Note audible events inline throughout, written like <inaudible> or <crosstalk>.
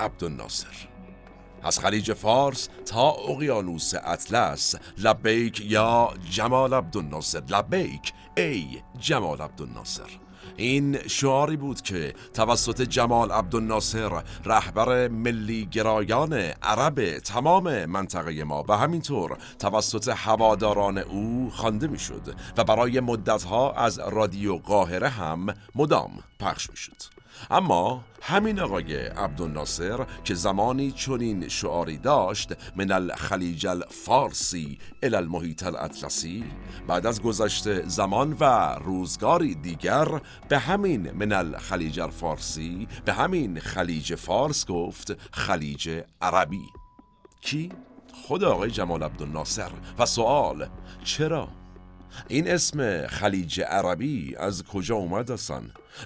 عبدالناصر. از خلیج فارس تا اقیانوس اطلس لبیک یا جمال عبدالناصر. لبیک ای جمال عبدالناصر. این شعاری بود که توسط جمال عبدالناصر رهبر ملی گرایان عرب تمام منطقه ما و همینطور توسط هواداران او خوانده می‌شد و برای مدتها از رادیو قاهره هم مدام پخش می‌شد. اما همین آقای عبدالناصر که زمانی چنین شعاری داشت من الخلیج الفارسی ال المحیط الاطلسی بعد از گذشت زمان و روزگاری دیگر به همین من الخلیج الفارسی به همین خلیج فارس گفت خلیج عربی کی؟ خود آقای جمال عبدالناصر و سوال چرا؟ این اسم خلیج عربی از کجا اومد اصلا؟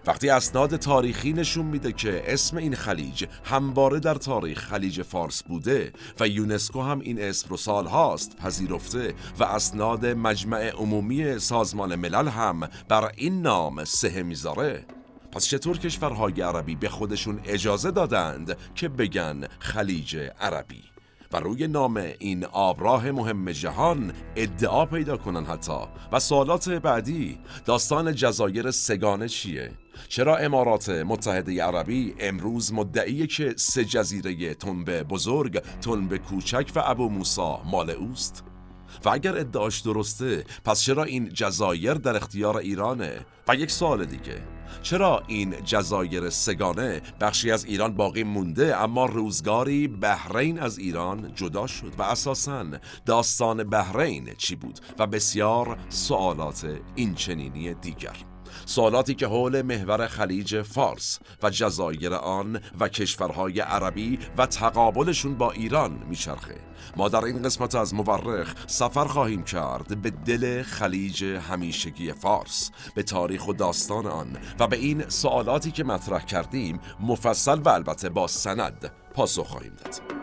وقتی اسناد تاریخی نشون میده که اسم این خلیج همواره در تاریخ خلیج فارس بوده و یونسکو هم این اسم رو سال هاست پذیرفته و اسناد مجمع عمومی سازمان ملل هم بر این نام سه می‌ذاره. پس چطور کشورهای عربی به خودشون اجازه دادند که بگن خلیج عربی؟ و روی نام این آبراه مهم جهان ادعا پیدا کنن حتی و سوالات بعدی داستان جزایر سگانه چیه؟ چرا امارات متحده عربی امروز مدعیه که سه جزیره تنبه بزرگ، تنبه کوچک و ابو موسا مال اوست؟ و اگر ادعاش درسته پس چرا این جزایر در اختیار ایرانه؟ و یک سوال دیگه چرا این جزایر سگانه بخشی از ایران باقی مونده اما روزگاری بحرین از ایران جدا شد؟ و اساسا داستان بحرین چی بود؟ و بسیار سوالات این چنینی دیگر. سوالاتی که حول محور خلیج فارس و جزایر آن و کشورهای عربی و تقابلشون با ایران میچرخه. ما در این قسمت از مورخ سفر خواهیم کرد به دل خلیج همیشگی فارس به تاریخ و داستان آن و به این سوالاتی که مطرح کردیم مفصل و البته با سند پاسخ خواهیم داد.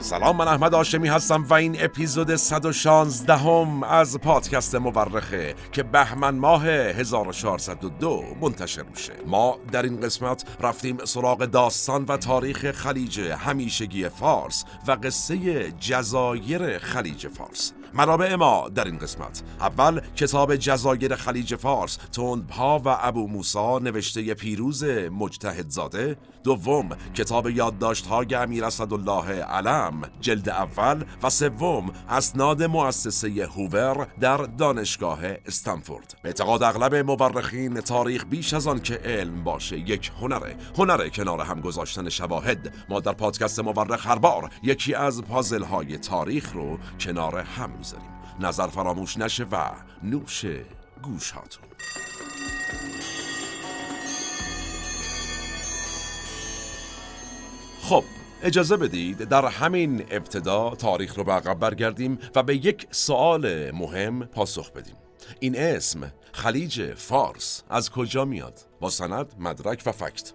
سلام من احمد آشمی هستم و این اپیزود 116 هم از پادکست مورخه که بهمن ماه 1402 منتشر میشه. ما در این قسمت رفتیم سراغ داستان و تاریخ خلیج همیشگی فارس و قصه جزایر خلیج فارس. منابع ما در این قسمت. اول کتاب جزایر خلیج فارس تندپا و ابو موسا نوشته پیروز مجتهد زاده دوم کتاب یادداشت های امیر اسدالله علم جلد اول. و سوم اسناد مؤسسه هوور در دانشگاه استنفورد. به اعتقاد اغلب مورخین تاریخ بیش از آن که علم باشه یک هنره. هنره کنار هم گذاشتن شواهد. ما در پادکست مورخ هر بار یکی از پازل های تاریخ رو کنار هم می‌ذاریم. نظر فراموش نشه و نوش گوش هاتون خب اجازه بدید در همین ابتدا تاریخ رو به عقب برگردیم و به یک سوال مهم پاسخ بدیم. این اسم خلیج فارس از کجا میاد؟ با سند، مدرک و فکت.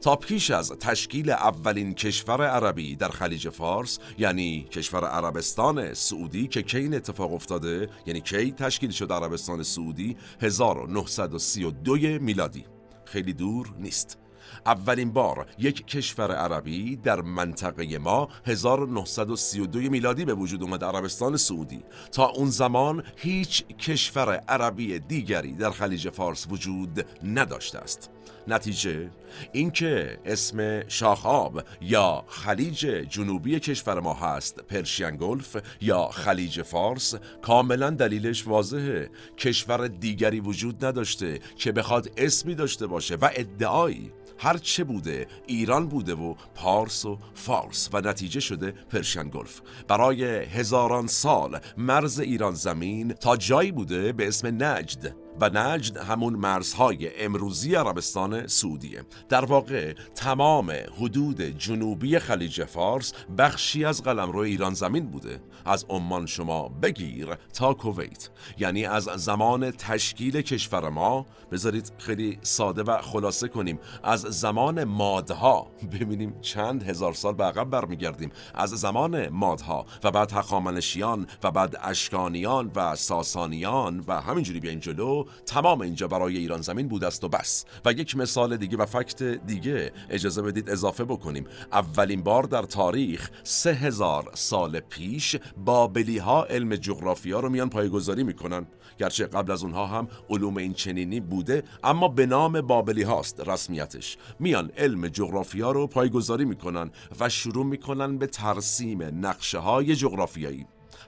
تا پیش از تشکیل اولین کشور عربی در خلیج فارس یعنی کشور عربستان سعودی که کی این اتفاق افتاده یعنی کی تشکیل شد عربستان سعودی 1932 میلادی. خیلی دور نیست. اولین بار یک کشور عربی در منطقه ما 1932 میلادی به وجود اومد عربستان سعودی. تا اون زمان هیچ کشور عربی دیگری در خلیج فارس وجود نداشته است. نتیجه اینکه اسم شاخاب یا خلیج جنوبی کشور ما هست پرشین گلف یا خلیج فارس کاملا دلیلش واضحه. کشور دیگری وجود نداشته که بخواد اسمی داشته باشه و ادعایی هر چه بوده ایران بوده و پارس و فارس و نتیجه شده پرشن گلف. برای هزاران سال مرز ایران زمین تا جایی بوده به اسم نجد. و نجد همون مرزهای امروزی عربستان سعودیه. در واقع تمام حدود جنوبی خلیج فارس بخشی از قلمرو ایران زمین بوده. از عمان شما بگیر تا کویت. یعنی از زمان تشکیل کشور ما بذارید خیلی ساده و خلاصه کنیم. از زمان مادها. ببینیم چند هزار سال به عقب برمیگردیم. از زمان مادها و بعد هخامنشیان و بعد اشکانیان و ساسانیان و همینجوری بیاین جلو. تمام اینجا برای ایران زمین بود است و بس. و یک مثال دیگه و فکت دیگه اجازه بدید اضافه بکنیم. اولین بار در تاریخ سه هزار سال پیش بابلی ها علم جغرافیا رو میان پایگذاری می‌کنن. گرچه قبل از اونها هم علوم این چنینی بوده اما به نام بابلی هاست رسمیتش. میان علم جغرافیا رو پایگذاری می‌کنن و شروع می‌کنن به ترسیم نقشه های جغرافیایی.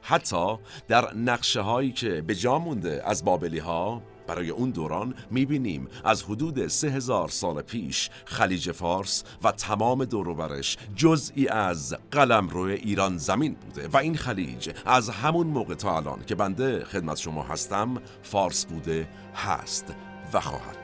حتی در نقشه هایی که به جا مونده از بابلی ها برای اون دوران می‌بینیم از حدود سه هزار سال پیش خلیج فارس و تمام دوروبرش جزئی از قلم روی ایران زمین بوده و این خلیج از همون موقع تا الان که بنده خدمت شما هستم فارس بوده هست و خواهد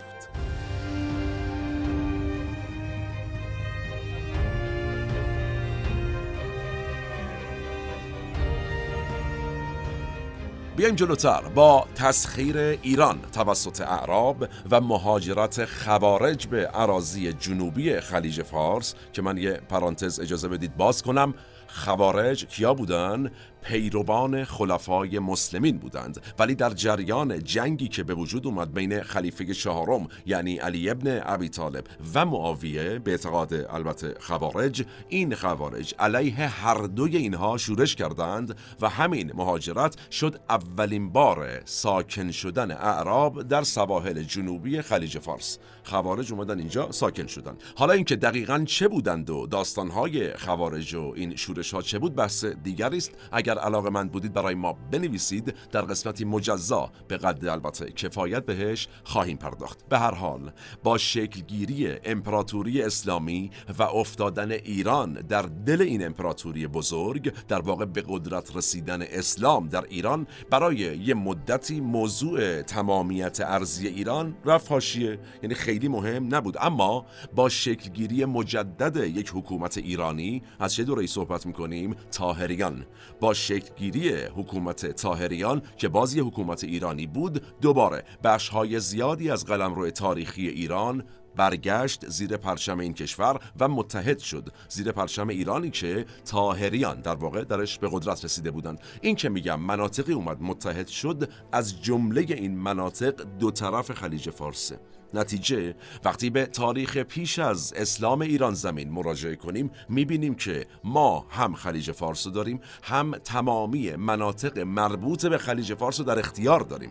بیایم جلوتر با تسخیر ایران توسط اعراب و مهاجرت خوارج به عراضی جنوبی خلیج فارس که من یه پرانتز اجازه بدید باز کنم خوارج کیا بودن؟ پیروان خلفای مسلمین بودند ولی در جریان جنگی که به وجود اومد بین خلیفه چهارم یعنی علی ابن ابی طالب و معاویه به اعتقاد البته خوارج این خوارج علیه هر دوی اینها شورش کردند و همین مهاجرت شد اولین بار ساکن شدن اعراب در سواحل جنوبی خلیج فارس. خوارج اومدن اینجا ساکن شدن. حالا اینکه دقیقا چه بودند و داستانهای خوارج و این شورش ها چه بود بحث دیگری است. اگر اگر علاقه من بودید برای ما بنویسید در قسمتی مجزا به قد البته کفایت بهش خواهیم پرداخت. به هر حال با شکلگیری امپراتوری اسلامی و افتادن ایران در دل این امپراتوری بزرگ در واقع به قدرت رسیدن اسلام در ایران برای یه مدتی موضوع تمامیت ارزی ایران رفت حاشیه. یعنی خیلی مهم نبود. اما با شکلگیری مجدد یک حکومت ایرانی از چه دوره‌ای صحبت می‌کنیم؟ تاهریان با شکلگیری حکومت تاهریان که بازی حکومت ایرانی بود دوباره بخشهای زیادی از قلمرو تاریخی ایران برگشت زیر پرچم این کشور و متحد شد. زیر پرچم ایرانی که تاهریان در واقع درش به قدرت رسیده بودند. این که میگم مناطقی اومد متحد شد از جمله این مناطق دو طرف خلیج فارسه نتیجه. وقتی به تاریخ پیش از اسلام ایران زمین مراجعه کنیم می‌بینیم که ما هم خلیج فارس داریم هم تمامی مناطق مربوط به خلیج فارس در اختیار داریم.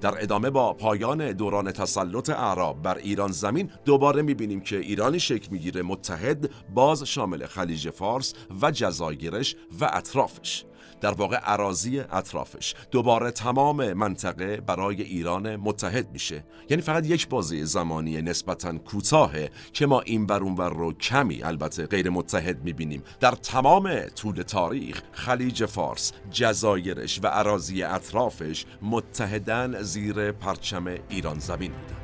در ادامه با پایان دوران تسلط اعراب بر ایران زمین دوباره می‌بینیم که ایرانی شکل می‌گیره متحد باز شامل خلیج فارس و جزایرش و اطرافش. در واقع عراضی اطرافش. دوباره تمام منطقه برای ایران متحد میشه. یعنی فقط یک بازی زمانی نسبتا کوتاهه که ما این بر اون رو کمی البته غیر متحد می‌بینیم. در تمام طول تاریخ خلیج فارس جزایرش و عراضی اطرافش متحدن زیر پرچم ایران زمین بودند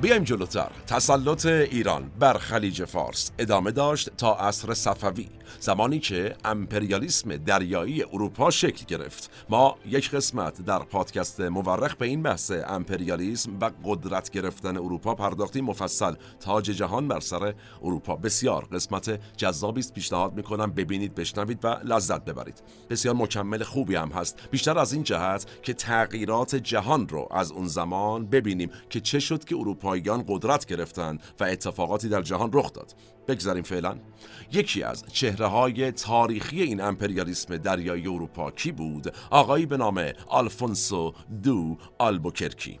بیایم جلوتر. تسلط ایران بر خلیج فارس ادامه داشت تا عصر صفوی زمانی که امپریالیسم دریایی اروپا شکل گرفت. ما یک قسمت در پادکست مورخ به این بحث امپریالیسم و قدرت گرفتن اروپا پرداختیم. مفصل تاج جهان بر سر اروپا. بسیار قسمت جذابی است. پیشنهاد می‌کنم ببینید بشنوید و لذت ببرید. بسیار مکمل خوبی هم هست. بیشتر از این جهت که تغییرات جهان رو از اون زمان ببینیم که چه شد که اروپاییان قدرت گرفتند و اتفاقاتی در جهان رخ داد. بگذاریم فعلا. یکی از چهره های تاریخی این امپریالیسم دریایی اروپا کی بود؟ آقایی به نام آلفونسو دو آلبوکرکی.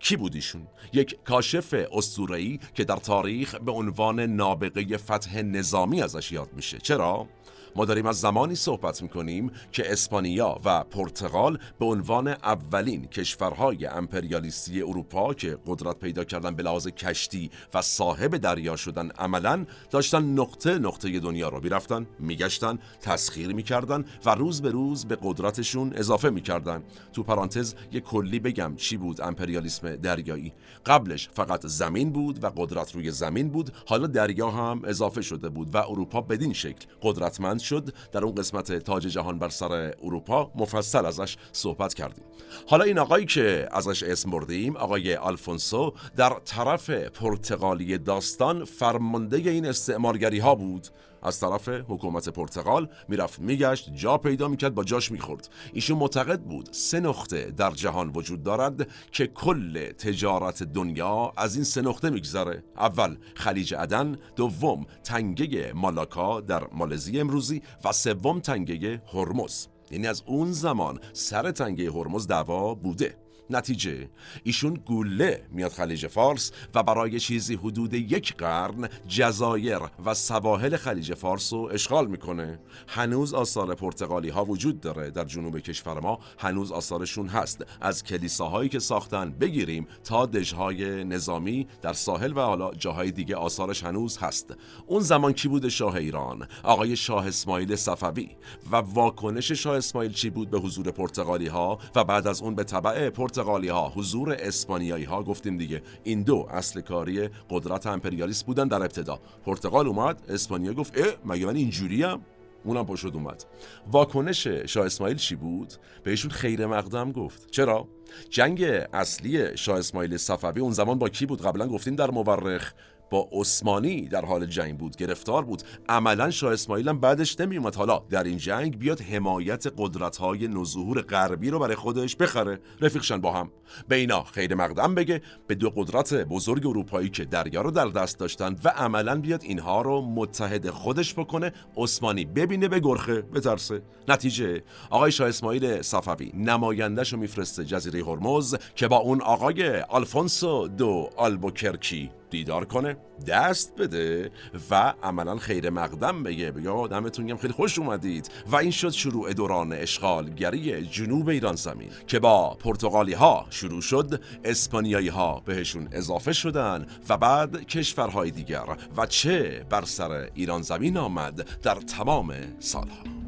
کی بود ایشون؟ یک کاشف اسطوره‌ای که در تاریخ به عنوان نابغه فتح نظامی ازش یاد میشه. چرا؟ ما داریم از زمانی صحبت می‌کنیم که اسپانیا و پرتغال به عنوان اولین کشورهای امپریالیستی اروپا که قدرت پیدا کردن به لحاظ کشتی و صاحب دریا شدن عملا داشتن نقطه نقطه دنیا رو می‌رفتن میگشتن تسخیر می‌کردن و روز به روز به قدرتشون اضافه می‌کردن. تو پرانتز یه کلی بگم چی بود امپریالیسم دریایی. قبلش فقط زمین بود و قدرت روی زمین بود حالا دریا هم اضافه شده بود و اروپا بدین شکل قدرتمند شد در اون قسمت تاج جهان بر سر اروپا مفصل ازش صحبت کردیم. حالا این آقایی که ازش اسم بردیم آقای آلفونسو در طرف پرتغالی داستان فرمانده این استعمارگری ها بود. از طرف حکومت پرتغال می‌رفت میگشت جا پیدا می‌کرد با جاش می‌خورد. ایشون معتقد بود سه نقطه در جهان وجود دارد که کل تجارت دنیا از این سه نقطه میگذره. اول خلیج عدن دوم تنگه مالاکا در مالزی امروزی و سوم تنگه هرمز. یعنی از اون زمان سر تنگه هرمز دعوا بوده. نتیجه. ایشون گوله میاد خلیج فارس و برای چیزی حدود یک قرن جزایر و سواحل خلیج فارس رو اشغال می‌کنه. هنوز آثار پرتغالی ها وجود داره در جنوب کشور ما. هنوز آثارشون هست. از کلیساهایی که ساختن بگیریم تا دژهای نظامی در ساحل و حالا جاهای دیگه آثارش هنوز هست. اون زمان کی بود شاه ایران؟ آقای شاه اسماعیل صفوی. و واکنش شاه اسماعیل چی بود به حضور پرتغالی ها و بعد از اون به تبع پرتغالی ها حضور اسپانیایی ها گفتیم دیگه. این دو اصل کاری قدرت امپریالیست بودن در ابتدا. پرتغال اومد اسپانیا گفت اه مگه من اینجوری هم اونم پشت اومد. واکنش شاه اسماعیل چی بود؟ بهشون خیر مقدم گفت. چرا؟ جنگ اصلی شاه اسماعیل صفوی اون زمان با کی بود؟ قبلا گفتیم در مورخ. با عثمانی در حال جنگ بود گرفتار بود. عملا شاه اسماعیل هم بعدش نمیومد حالا در این جنگ بیاد حمایت قدرت های نظهور غربی رو برای خودش بخره. رفیقشن با هم. به اینا خیر مقدم بگه. به دو قدرت بزرگ اروپایی که دریا رو در دست داشتن و عملا بیاد اینها رو متحد خودش بکنه. عثمانی ببینه به گرخه بترسه. نتیجه. آقای شاه اسماعیل صفوی نمایندش رو میفرسته جزیره هرمز که با اون آقای آلفونسو دو آلبوکرکی. دیدار کنه دست بده و عملا خیر مقدم بگه. بگه دمتون گم خیلی خوش اومدید. و این شد شروع دوران اشغالگری جنوب ایران زمین که با پرتغالی ها شروع شد اسپانیایی ها بهشون اضافه شدن و بعد کشورهای دیگر و چه بر سر ایران زمین آمد در تمام سالها.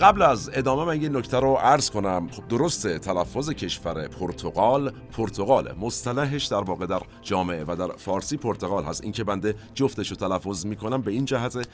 قبل از ادامه من یه نکته رو عرض کنم. خب درسته تلفظ کشور پرتغال پرتغال. مصطلحش در واقع در جامعه و در فارسی پرتغال هست. این که بنده جفتش رو تلفظ می‌کنم به این جهت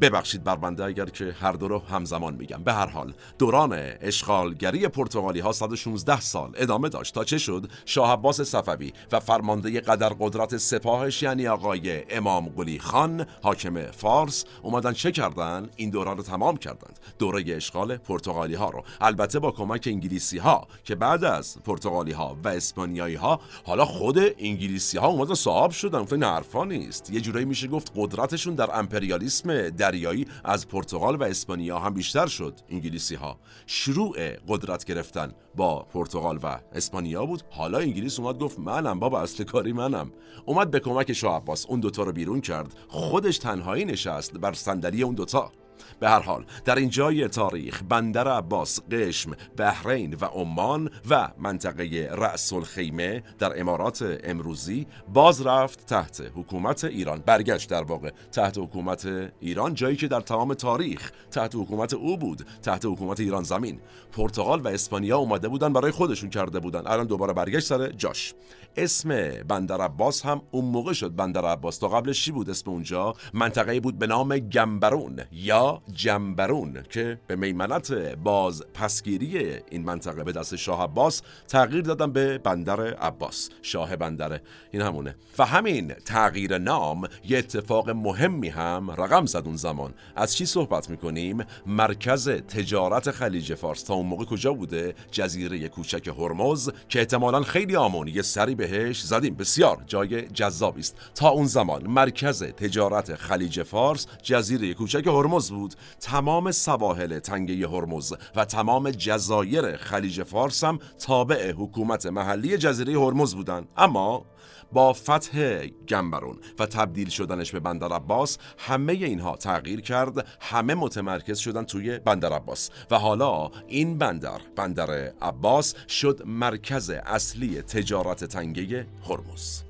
ببخشید بر بنده اگر که هر دو رو همزمان میگم. به هر حال دوران اشغالگری پرتغالی ها 116 سال ادامه داشت تا چه شد؟ شاه عباس صفوی و فرمانده قدر قدرت سپاهش یعنی آقای امام قلی خان حاکم فارس اومدن چه کردن؟ این دوران رو تمام کردند. دوره اشغال پرتغالی ها رو. البته با کمک انگلیسی ها که بعد از پرتغالی ها و اسپانیایی ها حالا خود انگلیسی ها اومدن صاحب شدن. فین حرفا نیست. یه جورایی میشه گفت قدرتشون در امپریالیسم دریایی از پرتغال و اسپانیا هم بیشتر شد انگلیسی ها شروع قدرت گرفتن با پرتغال و اسپانیا بود. حالا انگلیس اومد گفت منم بابا اصل کاری منم. اومد به کمک شاه عباس. اون دوتا رو بیرون کرد. خودش تنهایی نشست بر صندلی اون دوتا. به هر حال در این جای تاریخ بندر عباس قشم بحرین و عمان و منطقه رأس الخیمه در امارات امروزی باز رفت تحت حکومت ایران. برگشت در واقع تحت حکومت ایران جایی که در تمام تاریخ تحت حکومت او بود تحت حکومت ایران زمین. پرتغال و اسپانیا اومده بودن برای خودشون کرده بودن. الان دوباره برگشت سر جاش. اسم بندر عباس هم اون موقع شد بندر عباس. تا قبلش چی بود؟ اسم اونجا منطقه بود به نام گمبرون یا جنبرون که به میمنت باز پسگیری این منطقه به دست شاه عباس تغییر دادن به بندر عباس شاه بندره این همونه. و همین تغییر نام یه اتفاق مهمی هم رقم زد اون زمان. از چی صحبت می‌کنیم؟ مرکز تجارت خلیج فارس. تا اون موقع کجا بوده؟ جزیره کوچک هرمز که احتمالا خیلی آمون. یه سری بهش زدیم. بسیار. جای جذابی است. تا اون زمان مرکز تجارت خلیج فارس جزیره کوچک هرمز تمام سواحل تنگه هرمز و تمام جزایر خلیج فارس هم تابع حکومت محلی جزیره هرمز بودند. اما با فتح گنبرون و تبدیل شدنش به بندر عباس همه اینها تغییر کرد. همه متمرکز شدن توی بندر عباس. و حالا این بندر بندر عباس شد مرکز اصلی تجارت تنگه هرمز.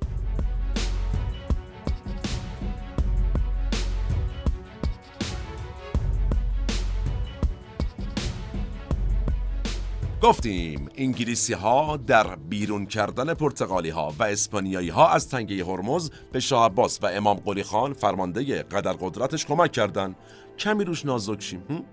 گفتیم انگلیسی ها در بیرون کردن پرتغالی ها و اسپانیایی ها از تنگه هرمز به شاه عباس و امام قلی خان فرمانده قدر قدرتش کمک کردند. کمی روش نازک شیم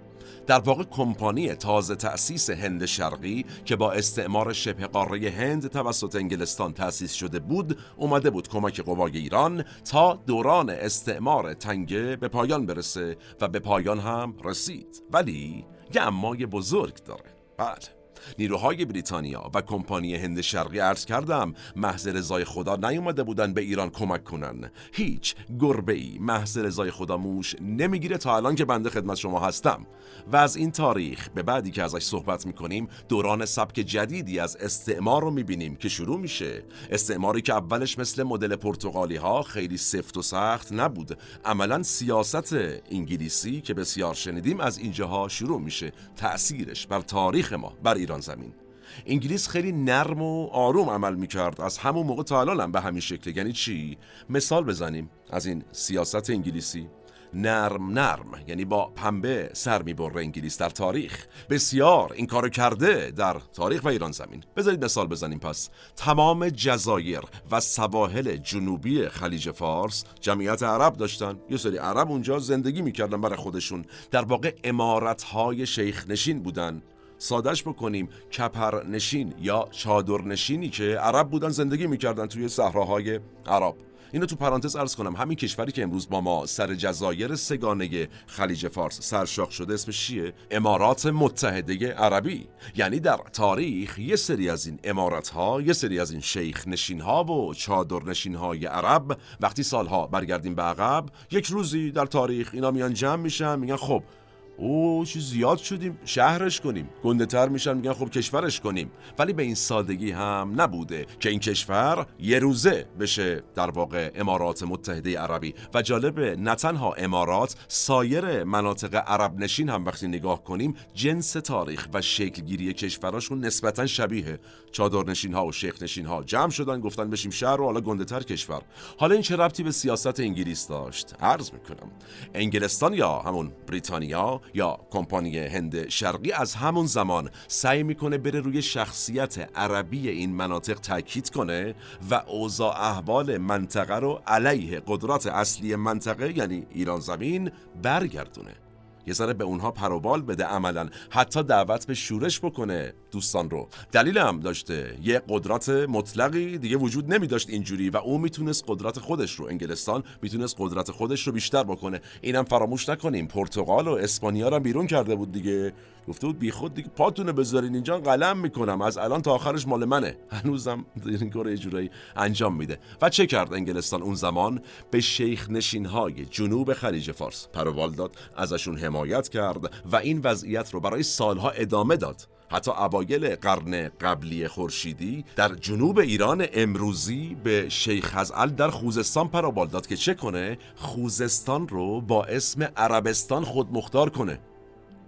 در واقع کمپانی تازه تأسیس هند شرقی که با استعمار شبه قاره هند توسط انگلستان تأسیس شده بود اومده بود کمک قوای ایران تا دوران استعمار تنگه به پایان برسه و به پایان هم رسید. ولی یه امای بزرگ داره. بله. نیروهای بریتانیا و کمپانی هند شرقی عرض کردم محض رضای خدا نیومده بودن به ایران کمک کنن. هیچ گربه ای محض رضای خدا موش نمی‌گیره تا الان که بنده خدمت شما هستم. و از این تاریخ به بعدی که ازش صحبت می‌کنیم دوران سبک جدیدی از استعمار رو می‌بینیم که شروع میشه. استعماری که اولش مثل مدل پرتغالی ها خیلی سفت و سخت نبود. عملا سیاست انگلیسی که بسیار شنیدیم از اینجاها شروع میشه. تأثیرش بر تاریخ ما بر ایران. زمین. انگلیس خیلی نرم و آروم عمل می‌کرد. از همون موقع تا الان هم به همین شکل. یعنی چی؟ مثال بزنیم. از این سیاست انگلیسی. نرم نرم. یعنی با پنبه سر می‌بره انگلیس در تاریخ. بسیار. این کارو کرده در تاریخ و ایران زمین. بذارید مثال بزنیم پس. تمام جزایر و سواحل جنوبی خلیج فارس جمعیت عرب داشتن. یه سری عرب اونجا زندگی می‌کردن برای خودشون. در واقع امارت های شیخ نشین بودن. سادش بکنیم. کپرنشین یا چادرنشینی که عرب بودن زندگی می‌کردن توی صحراهای عرب. اینو تو پرانتز ارز کنم. همین کشوری که امروز با ما سر جزایر سگانه خلیج فارس سرشاخ شده اسمش چیه؟ امارات متحده عربی. یعنی در تاریخ یه سری از این امارات ها یه سری از این شیخ نشین ها و چادر نشین های عرب وقتی سالها برگردیم به عقب یک روزی در تاریخ اینا میان جمع میشن میگن خب او چی زیاد شدیم شهرش کنیم. گنده تر میشن میگن خب کشورش کنیم. ولی به این سادگی هم نبوده که این کشور یه روزه بشه در واقع امارات متحده عربی. و جالبه نه تنها امارات سایر مناطق عرب نشین هم وقتی نگاه کنیم جنس تاریخ و شکلگیری کشوراشون نسبتا شبیه چادر نشین ها و شیخ نشین ها جمع شدن گفتن بشیم شهر و حالا گنده تر کشور. حالا این چه ربطی به سیاست انگلیس داشت؟ عرض می‌کنم. انگلستان یا همون بریتانیا یا کمپانی هند شرقی از همون زمان سعی می‌کنه بره روی شخصیت عربی این مناطق تاکید کنه و اوضاع احوال منطقه رو علیه قدرات اصلی منطقه یعنی ایران زمین برگردونه. یه ذره به اونها پروبال بده عملا حتی دعوت به شورش بکنه. دوستان رو. دلیل هم داشته. یه قدرت مطلقی دیگه وجود نمی داشت اینجوری و اون می‌تونست قدرت خودش رو انگلستان می‌تونست قدرت خودش رو بیشتر بکنه. اینم فراموش نکنیم. پرتغال و اسپانیا رو بیرون کرده بود دیگه. گفته بود بیخود دیگه پاتونه بذارین اینجا قلم می‌کنم. از الان تا آخرش مال منه. هنوزم این کار انجام میده. و چه کرد انگلستان اون زمان؟ به شیخ نشین های جنوب خلیج فارس. پروبال داد ازشون حمایت کرد و این وضعیت رو برای سالها ادامه داد. حتی اوایل قرن قبلی خورشیدی در جنوب ایران امروزی به شیخ هزعل در خوزستان پرابال داد که چه کنه؟ خوزستان رو با اسم عربستان خودمختار کنه.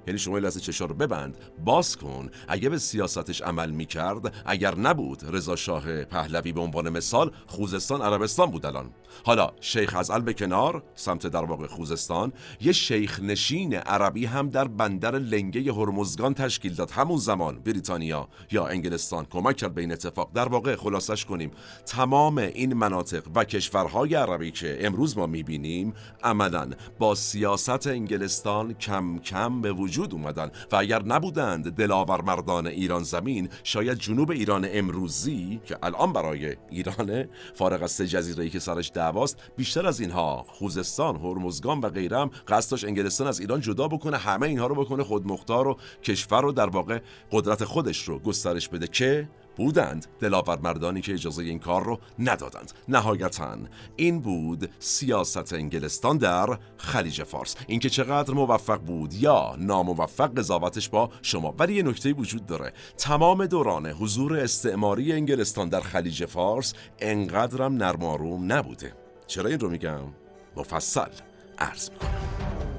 یعنی شما لحظه چشا رو ببند باز کن. اگه به سیاستش عمل می‌کرد اگر نبود رضا شاه پهلوی به عنوان مثال خوزستان عربستان بود الان. حالا شیخ ازال به کنار سمت در واقع خوزستان یه شیخ نشین عربی هم در بندر لنگه هرمزگان تشکیل داد. همون زمان بریتانیا یا انگلستان کمک کرد به این اتفاق. در واقع خلاصش کنیم تمام این مناطق و کشورهای عربی که امروز ما می‌بینیم عملا با سیاست انگلستان کم کم به وجود وجود اومدن و اگر نبودند دلاور مردان ایران زمین شاید جنوب ایران امروزی که الان برای ایرانه فارغ از سه جزیره که سرش دعواست بیشتر از اینها خوزستان هرمزگان و غیرم قصدش انگلستان از ایران جدا بکنه همه اینها رو بکنه خودمختار و کشور رو در واقع قدرت خودش رو گسترش بده. که بودند. دلاور مردانی که اجازه این کار رو ندادند. نهایتا این بود سیاست انگلستان در خلیج فارس. اینکه چقدر موفق بود یا ناموفق قضاوتش با شما. ولی یه نکته وجود داره. تمام دوران حضور استعماری انگلستان در خلیج فارس انقدرم نرماروم نبوده. چرا این رو میگم؟ مفصل عرض می‌کنم.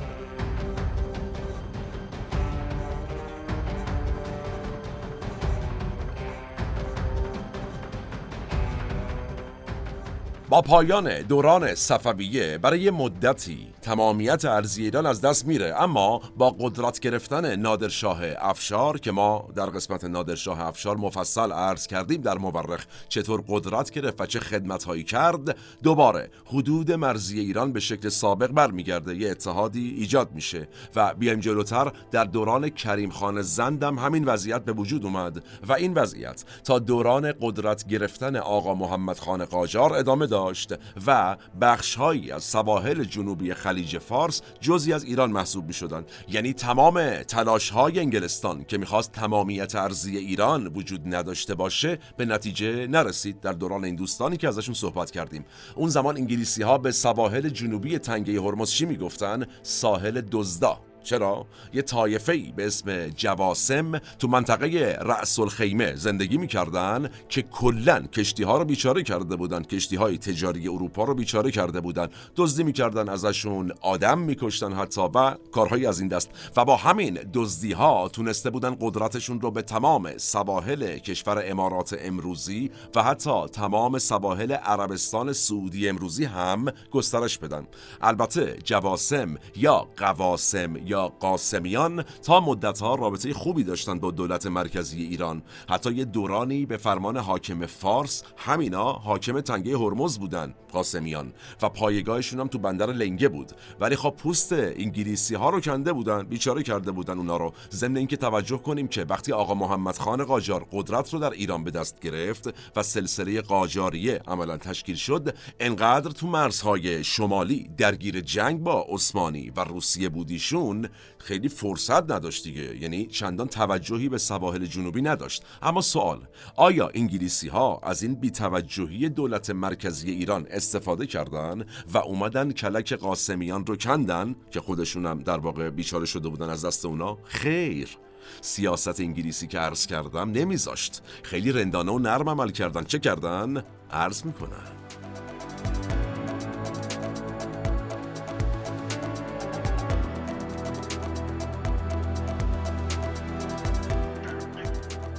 با پایان دوران صفویه برای مدتی تمامیت ارزی ایران از دست میره. اما با قدرت گرفتن نادرشاه افشار که ما در قسمت نادرشاه افشار مفصل عرض کردیم در مورخ چطور قدرت گرفت و چه خدمت هایی کرد دوباره حدود مرزی ایران به شکل سابق برمیگرده. یه اتحادی ایجاد میشه و بیایم جلوتر در دوران کریم خان زندم همین وضعیت به وجود اومد و این وضعیت تا دوران قدرت گرفتن آقا محمد خان قاجار ادامه داشت و بخشهایی از سواحل جنوبی خلیج فارس جزی از ایران محسوب می شدن. یعنی تمام تلاش های انگلستان که می‌خواست تمامیت ارزی ایران وجود نداشته باشه به نتیجه نرسید. در دوران این دوستانی که ازشون صحبت کردیم. اون زمان انگلیسی ها به سواحل جنوبی تنگه هرمز چی می‌گفتن؟ ساحل دزدا. چرا؟ یه طایفه ای به اسم جواسم تو منطقه رأس الخیمه زندگی می‌کردن که کلا کشتی ها رو بیچاره کرده بودن. کشتی های تجاری اروپا رو بیچاره کرده بودن. دزدی می‌کردن ازشون آدم میکشتن حتی و کارهایی از این دست. و با همین دزدی ها تونسته بودن قدرتشون رو به تمام سواحل کشور امارات امروزی و حتی تمام سواحل عربستان سعودی امروزی هم گسترش بدن. البته جواسم یا قواسم یا قاسمیان تا مدتها رابطه خوبی داشتند با دولت مرکزی ایران. حتی یه دورانی به فرمان حاکم فارس همینا حاکم تنگه هرمز بودن قاسمیان و پایگاهشون هم تو بندر لنگه بود. ولی خب پوست انگلیسی ها رو کنده بودن بیچاره کرده بودن اونا رو. ضمن اینکه توجه کنیم که وقتی آقا محمد خان قاجار قدرت رو در ایران به دست گرفت و سلسله قاجاریه عملا تشکیل شد انقدر تو مرزهای شمالی درگیر جنگ با عثمانی و روسیه بودیشون خیلی فرصت نداشت دیگه. یعنی چندان توجهی به سواحل جنوبی نداشت. اما سوال آیا انگلیسی ها از این بیتوجهی دولت مرکزی ایران استفاده کردن و اومدن کلک قاسمیان رو کندن که خودشونم در واقع بیچاره شده بودن از دست اونا؟ خیر. سیاست انگلیسی که عرض کردم نمیذاشت. خیلی رندانه و نرم عمل کردن. چه کردن؟ عرض می‌کنن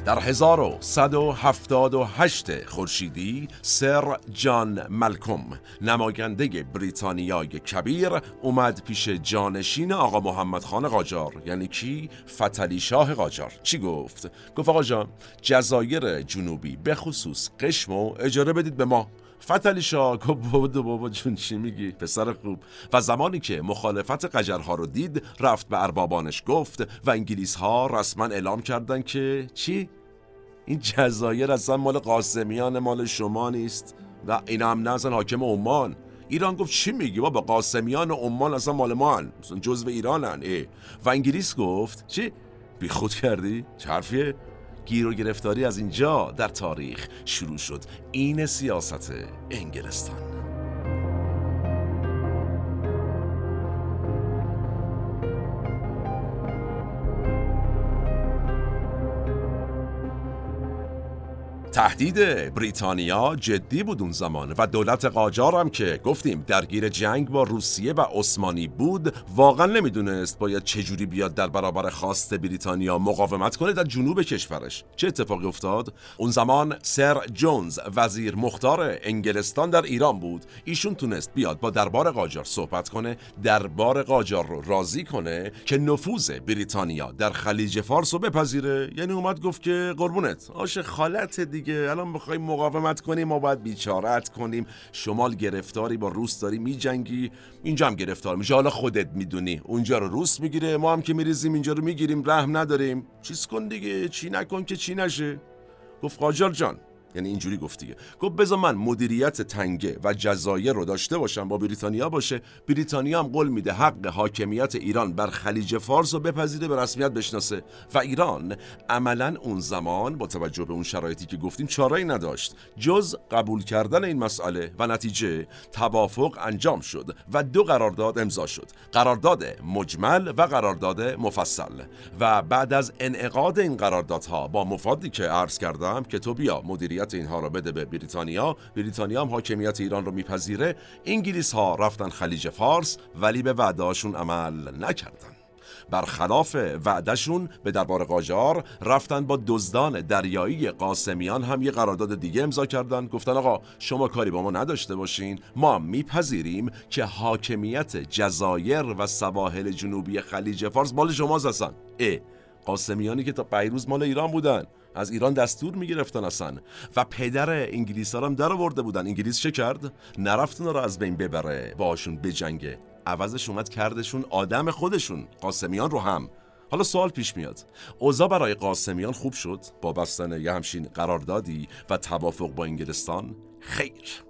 در 1178 خورشیدی سر جان ملکم نماینده بریتانیای کبیر اومد پیش جانشین آقا محمد خان قاجار. یعنی کی؟ فتلی شاه قاجار. چی گفت؟ گفت آقا جان جزایر جنوبی به خصوص قشمو اجاره بدید به ما. فتلی شاه گفت <laughs> بابا بابا جون چی میگی؟ پسر خوب. و زمانی که مخالفت قجرها رو دید رفت به اربابانش گفت و انگلیس ها رسما اعلام کردن که چی؟ این جزایر اصلا مال قاسمیان مال شما نیست. و این هم نزن حاکم عمان. ایران گفت چی میگی؟ با قاسمیان عمان اصلا مال ما مثلا جزو ایرانن. ای. و انگلیس گفت چی؟ بی خود کردی؟ چه حرفیه؟ گیر و گرفتاری از اینجا در تاریخ شروع شد. این سیاست انگلستان. تهدید بریتانیا جدی بود اون زمان و دولت قاجار هم که گفتیم درگیر جنگ با روسیه و عثمانی بود واقعا نمی‌دونست باید چجوری بیاد در برابر خواست بریتانیا مقاومت کنه در جنوب کشورش. چه اتفاقی افتاد؟ اون زمان سر جونز وزیر مختار انگلستان در ایران بود. ایشون تونست بیاد با دربار قاجار صحبت کنه دربار قاجار رو راضی کنه که نفوذ بریتانیا در خلیج فارس رو بپذیره. یعنی اومد گفت که قربونت. آش خالت دیگه. الان بخوایم مقاومت کنیم ما باید بیچارت کنیم. شمال گرفتاری با روس داری میجنگی. اینجا هم گرفتار میشه. حالا خودت می‌دونی. اونجا رو روس می‌گیره. ما هم که میریزیم اینجا رو می‌گیریم. رحم نداریم. چیز کن دیگه. چی نکن که چی نشه. گفت قاجار جان یعنی اینجوری گفتیه گفت بذار من مدیریت تنگه و جزایر رو داشته باشم با بریتانیا باشه. بریتانیا هم قول میده حق حاکمیت ایران بر خلیج فارس رو بپذیره به رسمیت بشناسه. و ایران عملا اون زمان با توجه به اون شرایطی که گفتیم چارایی نداشت. جز قبول کردن این مسئله و نتیجه توافق انجام شد و دو قرارداد امضا شد. قرارداد مجمل و قرارداد مفصل. و بعد از انعقاد این قراردادها با مفادی که عرض کردم که تو بیا مدیریت اینها را بده به بریتانیا. بریتانیا هم حاکمیت ایران رو میپذیره. انگلیس ها رفتن خلیج فارس ولی به وعدهاشون عمل نکردن. برخلاف وعدهشون به دربار قاجار رفتن با دزدان دریایی قاسمیان هم یه قرارداد دیگه امضا کردن. گفتن آقا شما کاری با ما نداشته باشین. ما میپذیریم که حاکمیت جزایر و سواحل جنوبی خلیج فارس مال شماست هستن اه قاسمیانی که تا پیروز مال ایران بودن. از ایران دستور می‌گرفتن اصلا. و پدر انگلیس هم در آورده بودن. انگلیس چه کرد؟ نرفت رو از بین ببره. باشون بجنگه عوضش اومد کردشون آدم خودشون. قاسمیان رو هم. حالا سوال پیش میاد. اوضاع برای قاسمیان خوب شد؟ با بستن یه همچین قراردادی و توافق با انگلستان؟ خیر.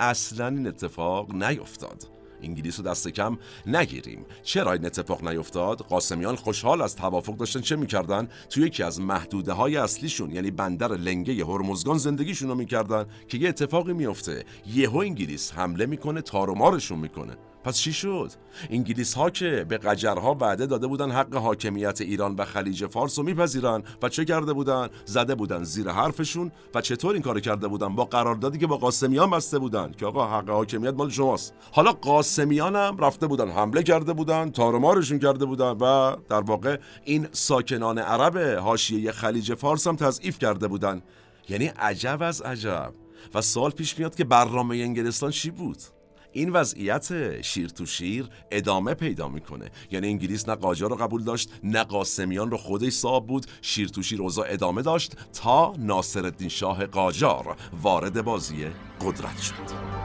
اصلا این اتفاق نیفتاد. انگلیس رو دست کم نگیریم. چرا این اتفاق نیفتاد؟ قاسمیان خوشحال از توافق داشتن چه می‌کردن؟ توی یکی از محدوده های اصلیشون یعنی بندر لنگه هرمزگان زندگیشون رو می‌کردن که یه اتفاقی میفته یهو انگلیس حمله می‌کنه تارومارشون می‌کنه. پس چی شد؟ انگلیس ها که به قجرها وعده داده بودن حق حاکمیت ایران و خلیج فارس رو میپذیرن و چه کرده بودن؟ زده بودن زیر حرفشون و چطور این کار کرده بودن؟ با قراردادی که با قاسمیان بسته بودن که آقا حق حاکمیت مال شماست حالا قاسمیان هم رفته بودن حمله کرده بودن تارمارشون کرده بودن و در واقع این ساکنان عرب حاشیه خلیج فارس هم تضعیف کرده بودن یعنی عجب از عجب و سال پیش میاد که برنامه انگلستان چی بود؟ این وضعیت شیر تو شیر ادامه پیدا می‌کنه. یعنی انگلیس نه قاجار رو قبول داشت نه قاسمیان رو خودش صاحب بود. شیر تو شیر اوضاع ادامه داشت تا ناصرالدین شاه قاجار وارد بازی قدرت شد.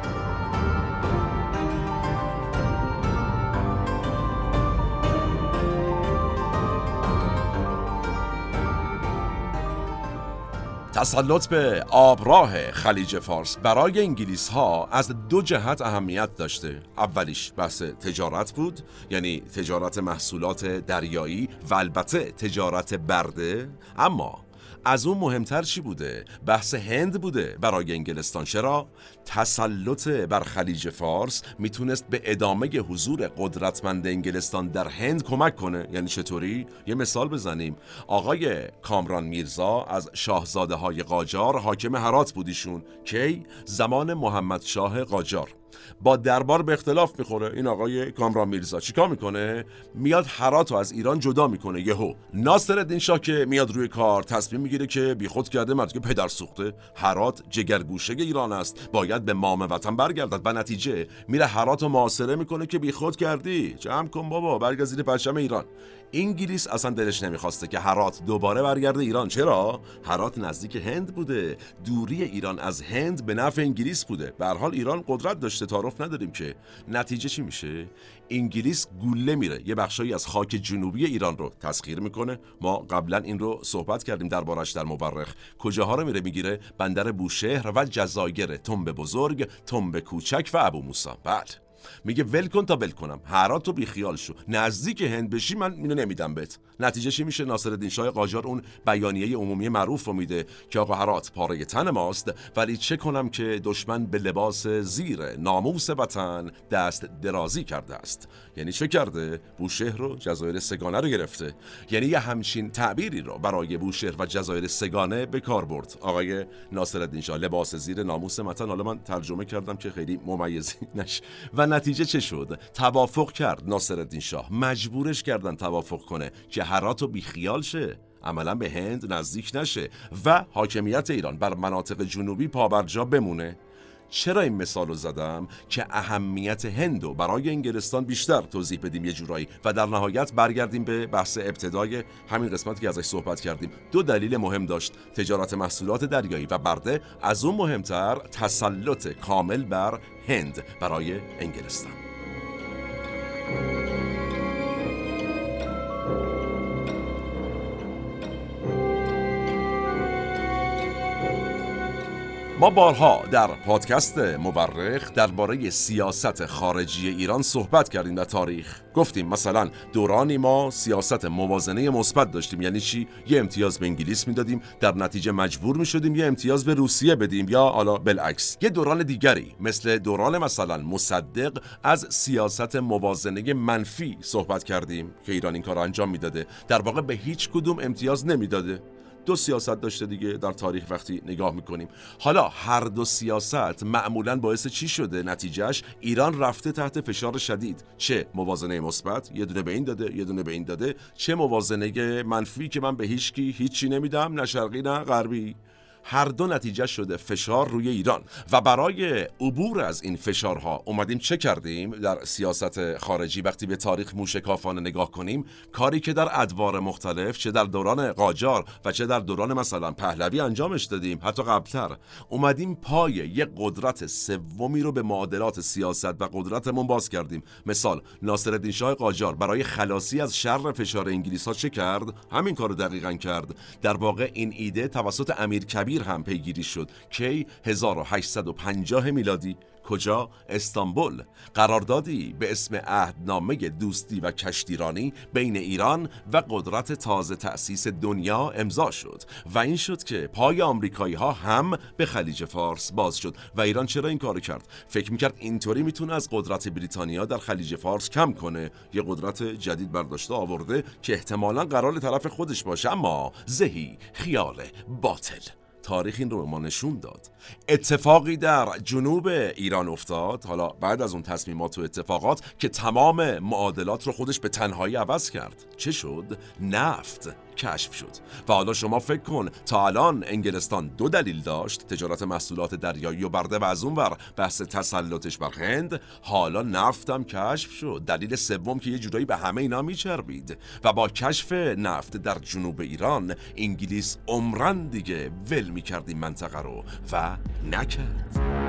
تسلط به آبراه خلیج فارس برای انگلیس ها از دو جهت اهمیت داشته اولیش بحث تجارت بود یعنی تجارت محصولات دریایی و البته تجارت برده اما از اون مهمتر چی بوده؟ بحث هند بوده برای انگلستان چرا؟ تسلط بر خلیج فارس می‌تونست به ادامه حضور قدرتمند انگلستان در هند کمک کنه یعنی چطوری؟ یه مثال بزنیم آقای کامران میرزا از شاهزاده های قاجار حاکم هرات بودیشون کی؟ زمان محمد شاه قاجار با دربار به اختلاف می‌خوره. این آقای کامران میرزا چیکار می‌کنه؟ میاد هرات از ایران جدا می‌کنه یهو. ناصر الدین شاه که میاد روی کار تصمیم می‌گیره که بیخود کرده مرد که پدر سوخته. هرات جگرگوشه ایران است. باید به مام وطن برگردد. و نتیجه میره هرات رو معاصره می‌کنه که بیخود کردی. جمع کن بابا برگرد زیر پرچم ایران. انگلیس اصلا دلش نمی‌خواسته که هرات دوباره برگرده ایران. چرا؟ هرات نزدیک هند بوده. دوری ایران از هند به نفع انگلیس بوده. به حال ایران قدرت داشته تعارف نداریم که. نتیجه چی میشه؟ انگلیس گوله میره. یه بخشایی از خاک جنوبی ایران رو تسخیر می‌کنه. ما قبلا این رو صحبت کردیم دربارش در مورخ. کجاها رو میره می‌گیره؟ بندر بوشهر و جزایر. تنب بزرگ تنب کوچک و ابو موسی بله. میگه ول کن تا ول کنم. هرات تو بیخیال شو. نزدیک هند بشی من اینو نمیدم بهت. نتیجه چی میشه؟ ناصرالدین شاه قاجار اون بیانیه عمومی معروف رو میده که آقا هرات پاره تن ماست ولی چه کنم که دشمن به لباس زیر ناموس وطن دست درازی کرده است. یعنی چه کرده؟ بوشهر رو جزایر سگانه رو گرفته. یعنی یه همچین تعبیری رو برای بوشهر و جزایر سگانه به کار برد. آقای ناصرالدین شاه لباس زیر ناموس وطن. حالا من ترجمه کردم که خیلی ممیزی نش و نتیجه چه شد؟ توافق کرد ناصرالدین شاه. مجبورش کردن توافق کنه که هرات و بیخیال شه. عملا به هند نزدیک نشه و حاکمیت ایران بر مناطق جنوبی پابرجا بمونه. چرا این مثال رو زدم که اهمیت هندو برای انگلستان بیشتر توضیح بدیم یه جورایی و در نهایت برگردیم به بحث ابتدای همین قسمتی که ازش صحبت کردیم. دو دلیل مهم داشت تجارت محصولات دریایی و برده. از اون مهمتر تسلط کامل بر هند برای انگلستان. ما بارها در پادکست مورخ درباره سیاست خارجی ایران صحبت کردیم در تاریخ. گفتیم مثلا دورانی ما سیاست موازنه مثبت داشتیم. یعنی چی؟ یه امتیاز به انگلیس می‌دادیم در نتیجه مجبور می‌شدیم یه امتیاز به روسیه بدیم یا حالا بالعکس. یه دوران دیگری مثل دوران مثلا مصدق از سیاست موازنه منفی صحبت کردیم که ایران این کار انجام می‌داده. در واقع به هیچ کدوم امتیاز نمی‌داده. دو سیاست داشته دیگه در تاریخ وقتی نگاه می‌کنیم. حالا هر دو سیاست معمولا باعث چی شده؟ نتیجهش ایران رفته تحت فشار شدید. چه موازنه مثبت؟ یه دونه به این داده یه دونه به این داده. چه موازنه منفی که من به هیچکی هیچی نمیدم نه شرقی نه غربی. هر دو نتیجه شده فشار روی ایران. و برای عبور از این فشارها اومدیم چه کردیم؟ در سیاست خارجی وقتی به تاریخ موشکافانه نگاه کنیم کاری که در ادوار مختلف چه در دوران قاجار و چه در دوران مثلا پهلوی انجامش دادیم حتی قبلتر اومدیم پای یک قدرت سومی رو به معادلات سیاست و قدرتمون باز کردیم. مثال ناصرالدین شاه قاجار برای خلاصی از شر فشار انگلیس ها چه کرد؟ همین کارو دقیقا کرد. در واقع این ایده توسط امیر کبیر هم پیگیری شد. کی 1850 میلادی. کجا؟ استانبول. قراردادی به اسم عهدنامه دوستی و کشتیرانی بین ایران و قدرت تازه تأسیس دنیا امضا شد و این شد که پای آمریکایی ها هم به خلیج فارس باز شد. و ایران چرا این کارو کرد؟ فکر می‌کرد اینطوری می‌تونه از قدرت بریتانیا در خلیج فارس کم کنه. یه قدرت جدید برداشته آورده که احتمالا قرار طرف خودش باشه اما زهی خیال باطل. تاریخ این رو به ما نشون داد. اتفاقی در جنوب ایران افتاد. حالا بعد از اون تصمیمات و اتفاقات که تمام معادلات رو خودش به تنهایی عوض کرد. چه شد؟ نفت. کشف شد. و حالا شما فکر کن تا الان انگلستان دو دلیل داشت تجارت محصولات دریایی و برده و از اون ور بحث تسلطش بر هند. حالا نفتم کشف شد. دلیل سوم که یه جورایی به همه اینا میچربید. و با کشف نفت در جنوب ایران انگلیس عمرن دیگه ول می‌کرد این منطقه رو و نکرد.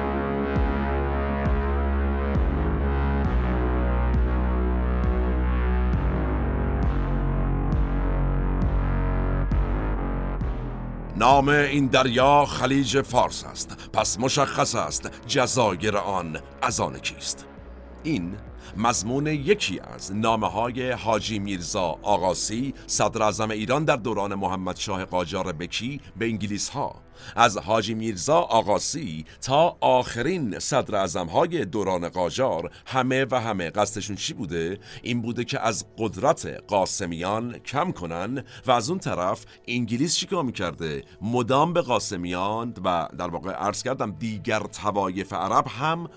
نام این دریا خلیج فارس است. پس مشخص است جزایر آن از آن کیست. این مضمون یکی از نامه های حاجی میرزا آقاسی صدر ایران در دوران محمد شاه قاجار بکی به انگلیس ها از حاجی میرزا آقاسی تا آخرین صدر ازم های دوران قاجار همه و همه قصدشون چی بوده؟ این بوده که از قدرت قاسمیان کم کنن و از اون طرف انگلیس چیکار می‌کرده؟ مدام به قاسمیان و در واقع عرض کردم دیگر توایف عرب هم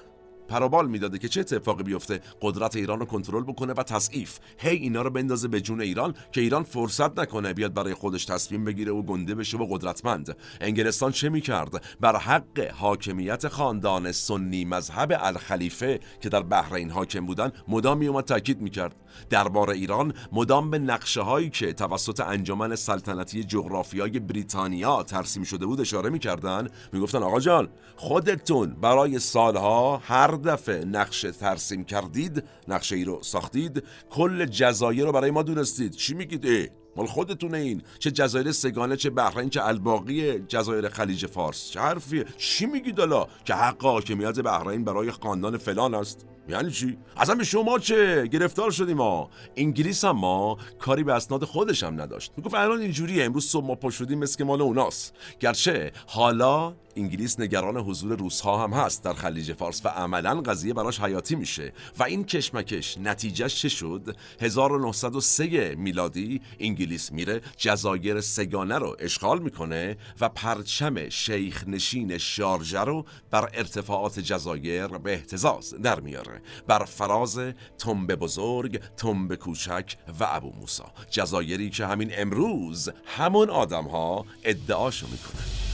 پرابال می‌داده که چه اتفاقی بیفته قدرت ایران رو کنترل بکنه و تضعیف. هی اینا رو بندازه به جون ایران که ایران فرصت نکنه بیاد برای خودش تصمیم بگیره و گنده بشه و قدرتمند. انگلستان چه می‌کرد؟ بر حق حاکمیت خاندان سنی مذهب الخلیفه که در بحرین حاکم بودن مدام میومد تاکید می‌کرد. دربار ایران مدام به نقشه هایی که توسط انجمن سلطنتی جغرافیای بریتانیا ترسیم شده بود اشاره می‌کردن. می‌گفتن آقا جان خودتون برای سالها هر دفعه نقشه ترسیم کردید نقشه ای رو ساختید کل جزایر رو برای ما دونستید. چی میگید؟ ای مال خودتونه این. چه جزایر سگانه چه بحرین چه الباقی جزایر خلیج فارس. چه حرفیه؟ چی میگید حالا؟ که حق حاکمیت بحرین برای خاندان فلان است. یعنی چی؟ اصلا به شما چه؟ گرفتار شدیم ما انگلیس هم ما کاری به اسناد خودش هم نداشت. می‌گفت الان اینجوریه امروز صبح ما پا شدیم مثل که مال اوناست. گرچه حالا انگلیس نگران حضور روسها هم هست. در خلیج فارس و عملا قضیه براش حیاتی میشه. و این کشمکش نتیجهش چه شد؟ 1903 میلادی انگلیس میره جزایر سگانه رو اشغال می‌کنه و پرچم شیخ نشین شارجه رو بر ارتفاعات جزایر به احتزاز در میاره. بر فراز تنبه بزرگ تنبه کوچک و ابو موسا جزایری که همین امروز همون آدم ها ادعاشو می‌کنن.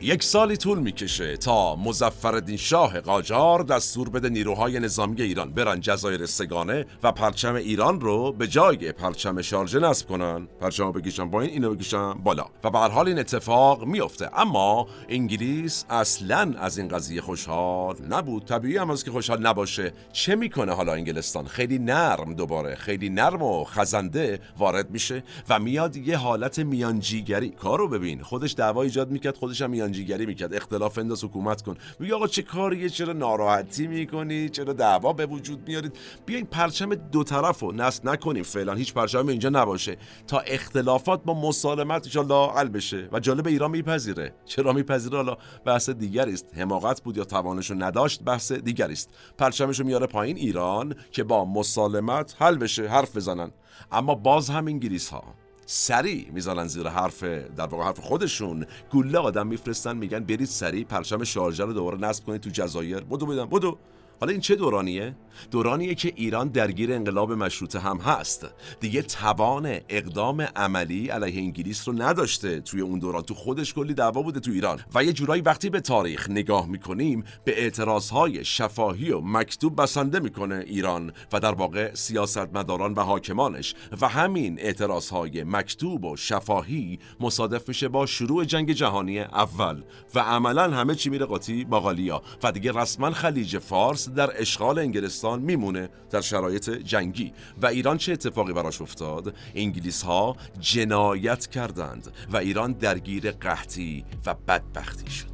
یک سالی طول می‌کشه تا مزفردین شاه قاجار دستور بده نیروهای نظامی ایران برن جزایر سگانه و پرچم ایران رو به جای پرچم شارجه نصب کنن. پرچم بکشن این اینو بکشن بالا. و به حال این اتفاق میفته اما انگلیس اصلا از این قضیه خوشحال نبود. طبیعی هم از که خوشحال نباشه. چه می‌کنه حالا انگلستان؟ خیلی نرم دوباره. خیلی نرم و خزنده وارد میشه و میاد یه حالت میانجیگری. کارو ببین. خودش دعوا ایجاد می‌کرد خودش هم می‌کرد. اختلاف انداز حکومت کن. میگه آقا چه کاریه؟ چرا ناراحتی می‌کنی؟ چرا دعوا به وجود میارید؟ بیاین پرچم دو طرف رو نصب نکنیم فعلا. هیچ پرچم اینجا نباشه. تا اختلافات با مسالمت ان حل بشه. و جالب ایران میپذیره. چرا میپذیره؟ حالا بحث دیگری است. حماقت بود یا توانشو نداشت؟ بحث دیگری است. پرچمشو میاره پایین ایران که با مسالمت حل بشه. حرف بزنن. اما باز هم انگلیس ها سریع می‌زنن زیر حرف در واقع حرف خودشون. گوله آدم میفرستن میگن برید سریع پرچم شارژه رو دوباره نصب کنید تو جزایر. بدو بدم بدو. حالا این چه دورانیه؟ دورانیه که ایران درگیر انقلاب مشروطه هم هست. دیگه توان اقدام عملی علیه انگلیس رو نداشته توی اون دوران. تو خودش کلی دعوا بوده تو ایران. و یه جورایی وقتی به تاریخ نگاه می‌کنیم به اعتراضهای شفاهی و مکتوب بسنده می‌کنه ایران و در واقع سیاستمداران و حاکمانش. و همین اعتراضهای مکتوب و شفاهی مصادف میشه با شروع جنگ جهانی اول. و عملا همه چی میره قاطی باقالیا و دیگه رسما خلیج فارس در اشغال انگلستان میمونه در شرایط جنگی. و ایران چه اتفاقی براش افتاد؟ انگلیس ها جنایت کردند و ایران درگیر قحطی و بدبختی شد.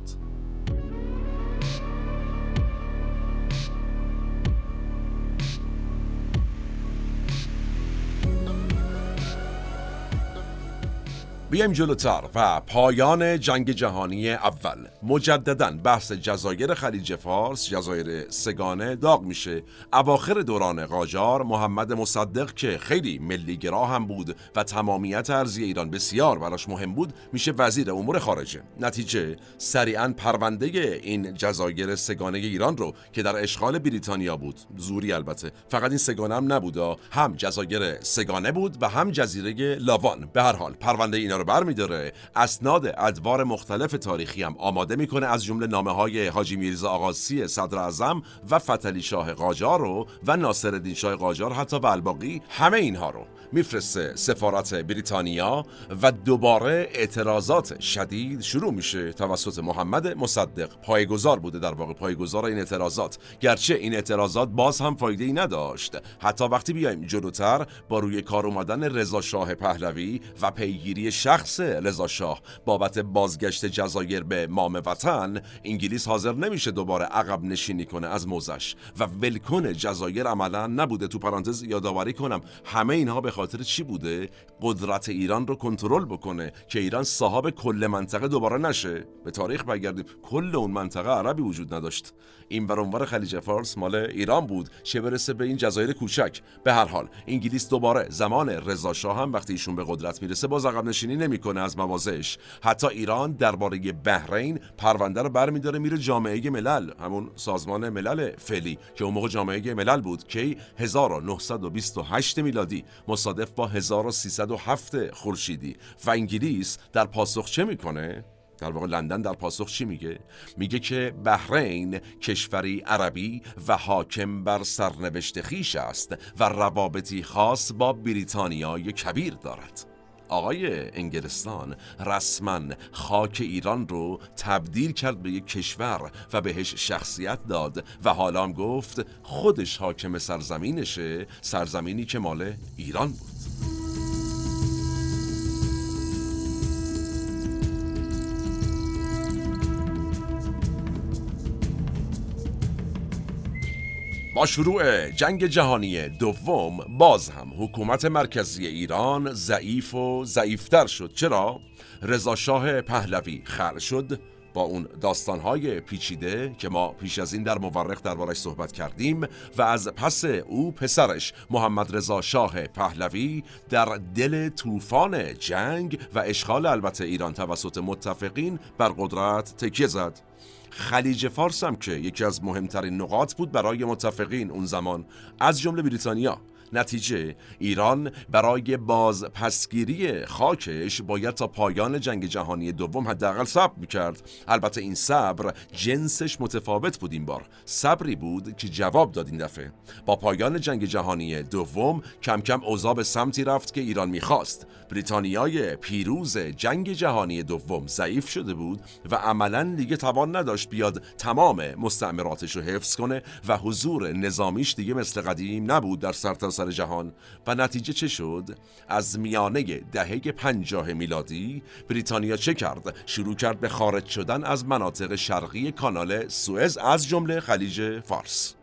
بیایم جلوتر و پایان جنگ جهانی اول. مجددا بحث جزایر خلیج فارس جزایر سگانه داغ میشه. اواخر دوران قاجار محمد مصدق که خیلی ملیگرا هم بود و تمامیت ارزی ایران بسیار براش مهم بود میشه وزیر امور خارجه. نتیجه سریعا پرونده این جزایر سگانه ایران رو که در اشغال بریتانیا بود. زوری البته. فقط این سگانه هم نبود هم جزایر سگانه بود و هم جزیره لاوان. به هر حال پرونده اینا رو برمیداره. اسناد ادوار مختلف تاریخی هم آماده می‌کنه از جمله نامه های حاجی میرزا آقاسی صدر اعظم و فتلی شاه قاجار رو و ناصر شاه قاجار حتی و الباقی همه اینها رو. میفرسته سفارت بریتانیا و دوباره اعتراضات شدید شروع میشه. توسط محمد مصدق پایگزار بوده در واقع. پایگزار این اعتراضات. گرچه این اعتراضات باز هم فایده ای نداشت. حتی وقتی بیایم جلوتر با روی کار اومدن رضا شاه پهلوی و پیگیری شخص رضا شاه بابت بازگشت جزایر به مام وطن انگلیس حاضر نمیشه دوباره عقب نشینی کنه از موزش. و ولکن جزایر عملا نبوده تو پرانتز یادآوری کنم. همه اینها به خاطر چی بوده؟ قدرت ایران رو کنترل بکنه که ایران صاحب کل منطقه دوباره نشه. به تاریخ بگردیم کل اون منطقه عربی وجود نداشت. این ور خلیج فارس مال ایران بود چه برسه به این جزایر کوچک. به هر حال انگلیس دوباره زمان رضا هم وقتی ایشون به قدرت می‌رسه باز عقب نشینی نمی‌کنه از موازش حتی ایران درباره بحرین پرونده رو برمیداره میره جامعه ملل همون سازمان ملل فعلی که اون موقع جامعه ملل بود که 1928 میلادی مصادف با 1307 خورشیدی. و انگلیس در پاسخ چه می‌کنه؟ در واقع لندن در پاسخ چی میگه؟ میگه که بحرین کشوری عربی و حاکم بر سرنوشت خیش است و روابطی خاص با بریتانیای کبیر دارد. آقای انگلستان رسما خاک ایران رو تبدیل کرد به یک کشور و بهش شخصیت داد و حالا هم گفت خودش حاکم سرزمینشه سرزمینی که مال ایران بود. با شروع جنگ جهانی دوم باز هم حکومت مرکزی ایران ضعیف و ضعیفتر شد چرا؟ رضا شاه پهلوی خر شد با اون داستانهای پیچیده که ما پیش از این در مورخ دربارش صحبت کردیم و از پس او پسرش محمد رضا شاه پهلوی در دل طوفان جنگ و اشغال البته ایران توسط متفقین بر قدرت تکیه زد خلیج فارس هم که یکی از مهمترین نقاط بود برای متفقین اون زمان از جمله بریتانیا. نتیجه ایران برای بازپسگیری خاکش باید تا پایان جنگ جهانی دوم حداقل صبر می‌کرد البته این صبر جنسش متفاوت بود این بار. صبری بود که جواب داد این دفعه. با پایان جنگ جهانی دوم کم کم اوضاع به سمتی رفت که ایران می‌خواست. بریتانیای پیروز جنگ جهانی دوم ضعیف شده بود و عملا دیگه توان نداشت بیاد تمام مستعمراتش رو حفظ کنه و حضور نظامیش دیگه مثل قدیم نبود در سرتاسر سر جهان و نتیجه چه شد؟ از میانه دهه پنجاه میلادی بریتانیا چه کرد؟ شروع کرد به خارج شدن از مناطق شرقی کانال سوئز از جمله خلیج فارس.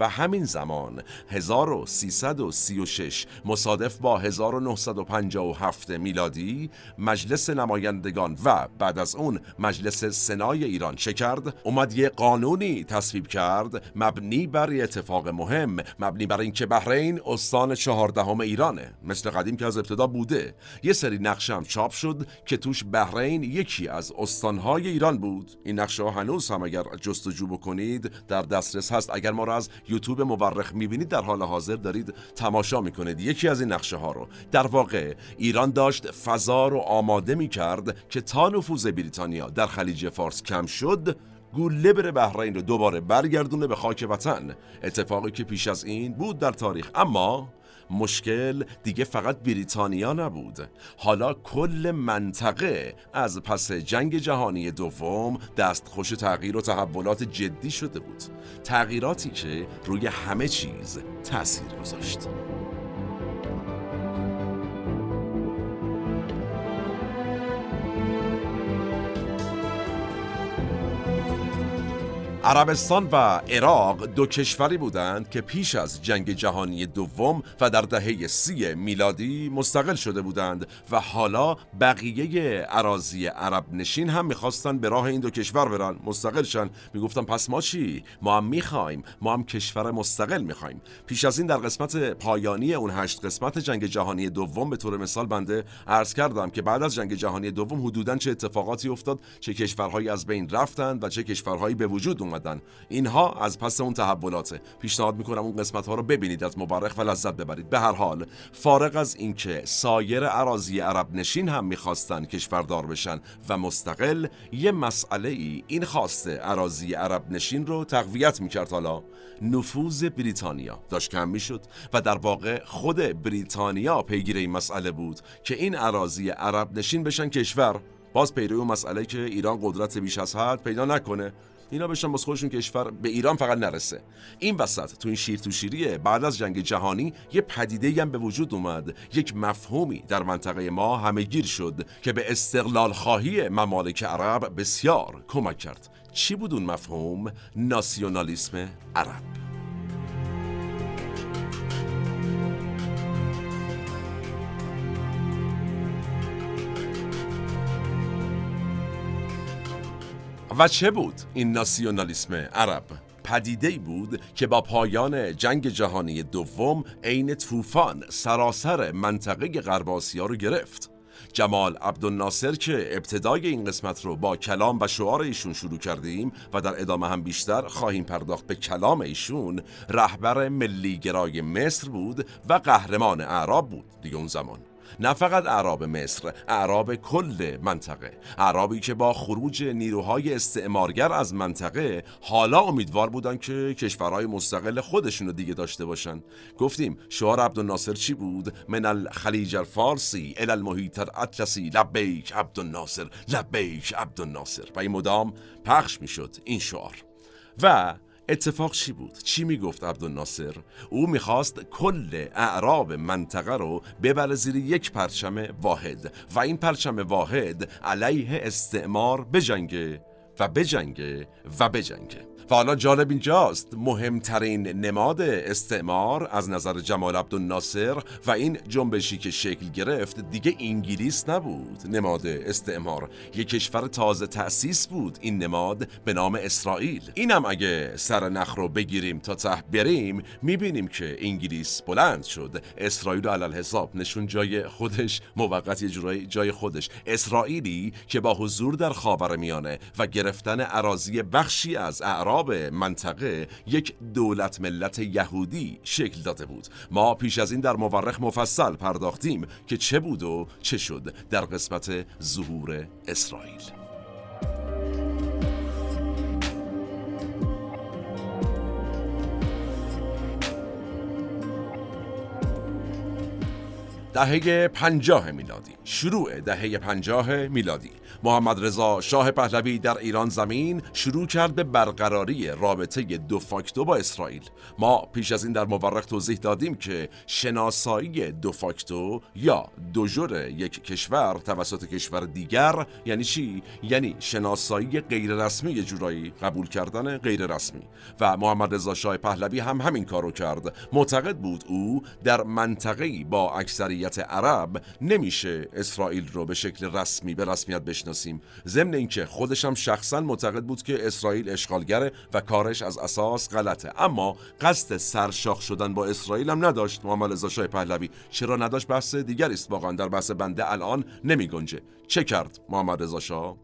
و همین زمان 1336 مصادف با 1957 میلادی مجلس نمایندگان و بعد از اون مجلس سنای ایران چه کرد؟ اومد یه قانونی تصویب کرد مبنی بر اتفاق مهم مبنی بر اینکه بحرین استان چهاردهم ایرانه. مثل قدیم که از ابتدا بوده. یه سری نقشه هم چاپ شد که توش بحرین یکی از استانهای ایران بود. این نقشه هنوز هم اگر جستجو بکنید در دسترس هست. اگر ما را از یوتیوب مورخ می‌بینید در حال حاضر دارید تماشا می‌کنید. یکی از این نقشه ها رو. در واقع ایران داشت فضا رو آماده می‌کرد که تا نفوذ بریتانیا در خلیج فارس کم شد گوله بره بحرین رو دوباره برگردونه به خاک وطن. اتفاقی که پیش از این بود در تاریخ. اما مشکل دیگه فقط بریتانیا نبود. حالا کل منطقه از پس جنگ جهانی دوم دستخوش تغییر و تحولات جدی شده بود. تغییراتی که روی همه چیز تاثیر گذاشت. عربستان و عراق دو کشوری بودند که پیش از جنگ جهانی دوم و در دهه سی میلادی مستقل شده بودند و حالا بقیه عراضی عرب نشین هم می‌خواستن به راه این دو کشور برن. مستقل شن. می‌گفتن پس ما چی؟ ما هم می‌خوایم. ما هم کشور مستقل می‌خوایم. پیش از این در قسمت پایانی اون هشت قسمت جنگ جهانی دوم به طور مثال بنده عرض کردم که بعد از جنگ جهانی دوم حدودا چه اتفاقاتی افتاد چه کشورهایی از بین رفتند و چه کشورهایی به وجود اومدن. اینها از پس اون تحولاته. پیشنهاد می‌کنم اون قسمت ها رو ببینید از مبارخ و لذت ببرید. به هر حال فارغ از اینکه سایر اراضی عرب نشین هم می‌خواستن کشوردار بشن و مستقل یه مسئله ای این خواسته اراضی عرب نشین رو تقویت می‌کرد. حالا نفوذ بریتانیا داشت کم می‌شد و در واقع خود بریتانیا پیگیر این مسئله بود که این اراضی عرب نشین بشن کشور. باز پیرو مسئله که ایران قدرت بیش از حد پیدا نکنه. اینا بشن باز خودشون کشور به ایران فقط نرسه. این وسط تو این شیر تو شیریه بعد از جنگ جهانی یه پدیده هم به وجود اومد. یک مفهومی در منطقه ما همه گیر شد که به استقلال خواهی ممالک عرب بسیار کمک کرد. چی بود اون مفهوم؟ ناسیونالیسم عرب. و چه بود این ناسیونالیسم عرب؟ پدیده بود که با پایان جنگ جهانی دوم عین طوفان سراسر منطقه غرب آسیا رو گرفت جمال عبدالناصر که ابتدای این قسمت رو با کلام و شعار ایشون شروع کردیم و در ادامه هم بیشتر خواهیم پرداخت به کلام ایشون رهبر ملیگرای مصر بود و قهرمان اعراب بود دیگه اون زمان نه فقط اعراب مصر اعراب کل منطقه. اعرابی که با خروج نیروهای استعمارگر از منطقه حالا امیدوار بودن که کشورهای مستقل خودشون رو دیگه داشته باشن. گفتیم شعار عبدالناصر چی بود؟ من الخلیج الفارسی ال المحیط الاطلسی. لبیک عبدالناصر لبیک عبدالناصر. و این مدام پخش می‌شد این شعار. و اتفاق چی بود؟ چی می‌گفت عبدالناصر؟ او می‌خواست کل اعراب منطقه رو ببره زیر یک پرچم واحد و این پرچم واحد علیه استعمار بجنگه و بجنگه و بجنگه حالا جالب اینجاست. مهمترین نماد استعمار از نظر جمال عبدالناصر و این جنبشی که شکل گرفت دیگه انگلیس نبود. نماد استعمار یک کشور تازه تأسیس بود. این نماد به نام اسرائیل. اینم اگه سر نخ رو بگیریم تا ته بریم می‌بینیم که انگلیس بلند شد. اسرائیل علل حساب نشون جای خودش موقت یه جای خودش. اسرائیلی که با حضور در خاور میانه و گرفت گرفتن عراضی بخشی از اعراب منطقه یک دولت ملت یهودی شکل داده بود. ما پیش از این در مورخ مفصل پرداختیم که چه بود و چه شد در قسمت ظهور اسرائیل. دهه پنجاه میلادی. شروع دهه پنجاه میلادی. محمد رضا شاه پهلوی در ایران زمین شروع کرد به برقراری رابطه دو فاکتو با اسرائیل. ما پیش از این در مورخ توضیح دادیم که شناسایی دو فاکتو یا دوژور یک کشور توسط کشور دیگر یعنی چی؟ یعنی شناسایی غیر رسمی جورایی قبول کردن غیر رسمی و محمد رضا شاه پهلوی هم همین کارو کرد. معتقد بود او در منطقه‌ای با اکثریت عرب نمیشه اسرائیل رو به شکل رسمی به رسمیت بشناسیم. ضمن اینکه خودش هم شخصا معتقد بود که اسرائیل اشغالگره و کارش از اساس غلطه. اما قصد سرشاخ شدن با اسرائیل هم نداشت محمد رضا شاه پهلوی. چرا نداشت؟ بحث دیگری است. واقعا در بحث بنده الان نمی گنجه چه کرد محمد رضا شاه؟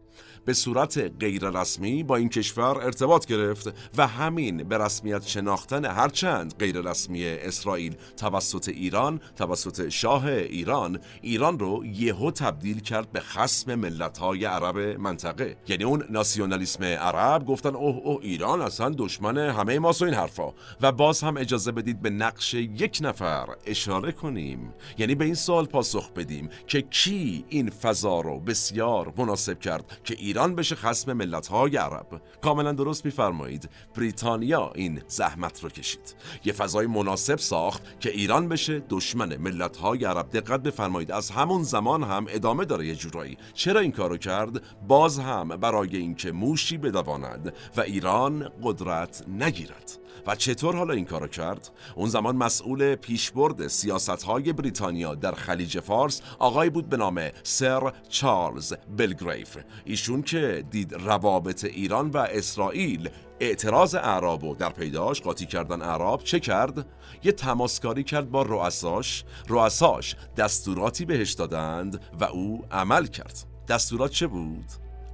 به صورت غیر رسمی با این کشور ارتباط گرفت و همین به رسمیت شناختن هرچند غیر رسمی اسرائیل توسط ایران توسط شاه ایران ایران رو یهو تبدیل کرد به خسم ملت‌های عرب منطقه. یعنی اون ناسیونالیسم عرب گفتن اوه اوه ایران اصلا دشمن همه ماست و این حرفا. و باز هم اجازه بدید به نقش یک نفر اشاره کنیم. یعنی به این سوال پاسخ بدیم که کی این فضا رو بسیار مناسب کرد که ایران بشه خسم ملت‌های عرب. کاملا درست میفرمایید. بریتانیا این زحمت رو کشید. یه فضای مناسب ساخت که ایران بشه دشمن ملت‌های عرب. دقت بفرمایید از همون زمان هم ادامه داره یه جورایی. چرا این کارو کرد؟ باز هم برای اینکه موشی بدواند و ایران قدرت نگیرد. و چطور حالا این کارو کرد؟ اون زمان مسئول پیشبرد سیاست های بریتانیا در خلیج فارس آقای بود به نام سر چارلز بلگریف ایشون که دید روابط ایران و اسرائیل اعتراض اعراب و در پیداش قاطی کردن اعراب چه کرد؟ یه تماسکاری کرد با رؤساش رؤساش دستوراتی بهش دادند و او عمل کرد دستورات چه بود؟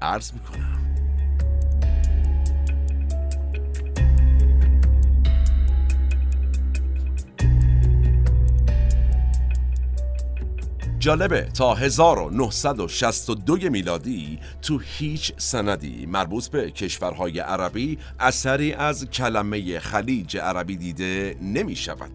عرض می‌کنم جالبه. تا 1962 میلادی تو هیچ سندی مربوط به کشورهای عربی اثری از کلمه خلیج عربی دیده نمی شود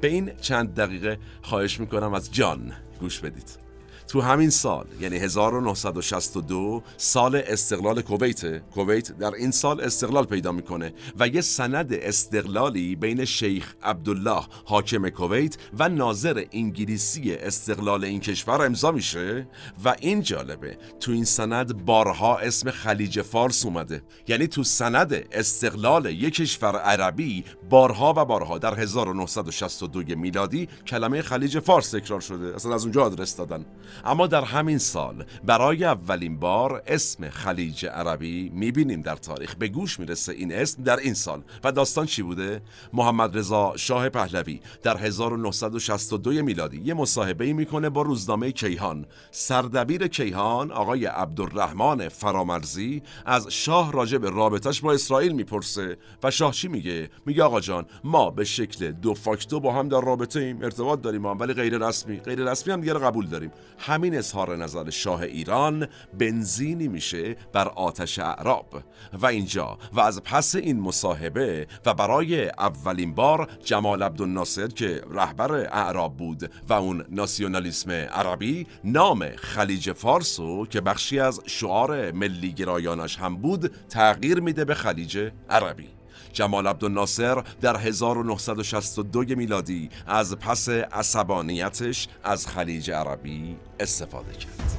به این چند دقیقه خواهش می‌کنم از جان گوش بدید. تو همین سال یعنی 1962 سال استقلال کویت. کویت در این سال استقلال پیدا می‌کنه و یه سند استقلالی بین شیخ عبدالله حاکم کویت و ناظر انگلیسی استقلال این کشور امضا میشه. و این جالبه تو این سند بارها اسم خلیج فارس اومده. یعنی تو سند استقلال یک کشور عربی بارها و بارها در 1962 میلادی کلمه خلیج فارس تکرار شده. اصلا از اونجا آدرس دادن. اما در همین سال برای اولین بار اسم خلیج عربی می‌بینیم در تاریخ. به گوش می‌رسه این اسم در این سال. و داستان چی بوده؟ محمد رضا شاه پهلوی در 1962 میلادی یه مصاحبه می‌کنه با روزنامه کیهان. سردبیر کیهان آقای عبدالرحمن فرامرزی از شاه راجع به رابطش با اسرائیل می‌پرسه و شاه چی میگه؟ میگه آقا جان ما به شکل دو فاکتو با هم در رابطه ایم ارتباط داریم ولی غیر رسمی غیر رسمی هم دیگه قبول داریم. همین اظهار نظر شاه ایران بنزینی میشه بر آتش اعراب. و اینجا و از پس این مصاحبه و برای اولین بار جمال عبدالناصر که رهبر اعراب بود و اون ناسیونالیسم عربی نام خلیج فارسو که بخشی از شعار ملی گرایانش هم بود تغییر میده به خلیج عربی. جمال عبدالناصر در 1962 میلادی از پس عصبانیتش از خلیج عربی استفاده کرد.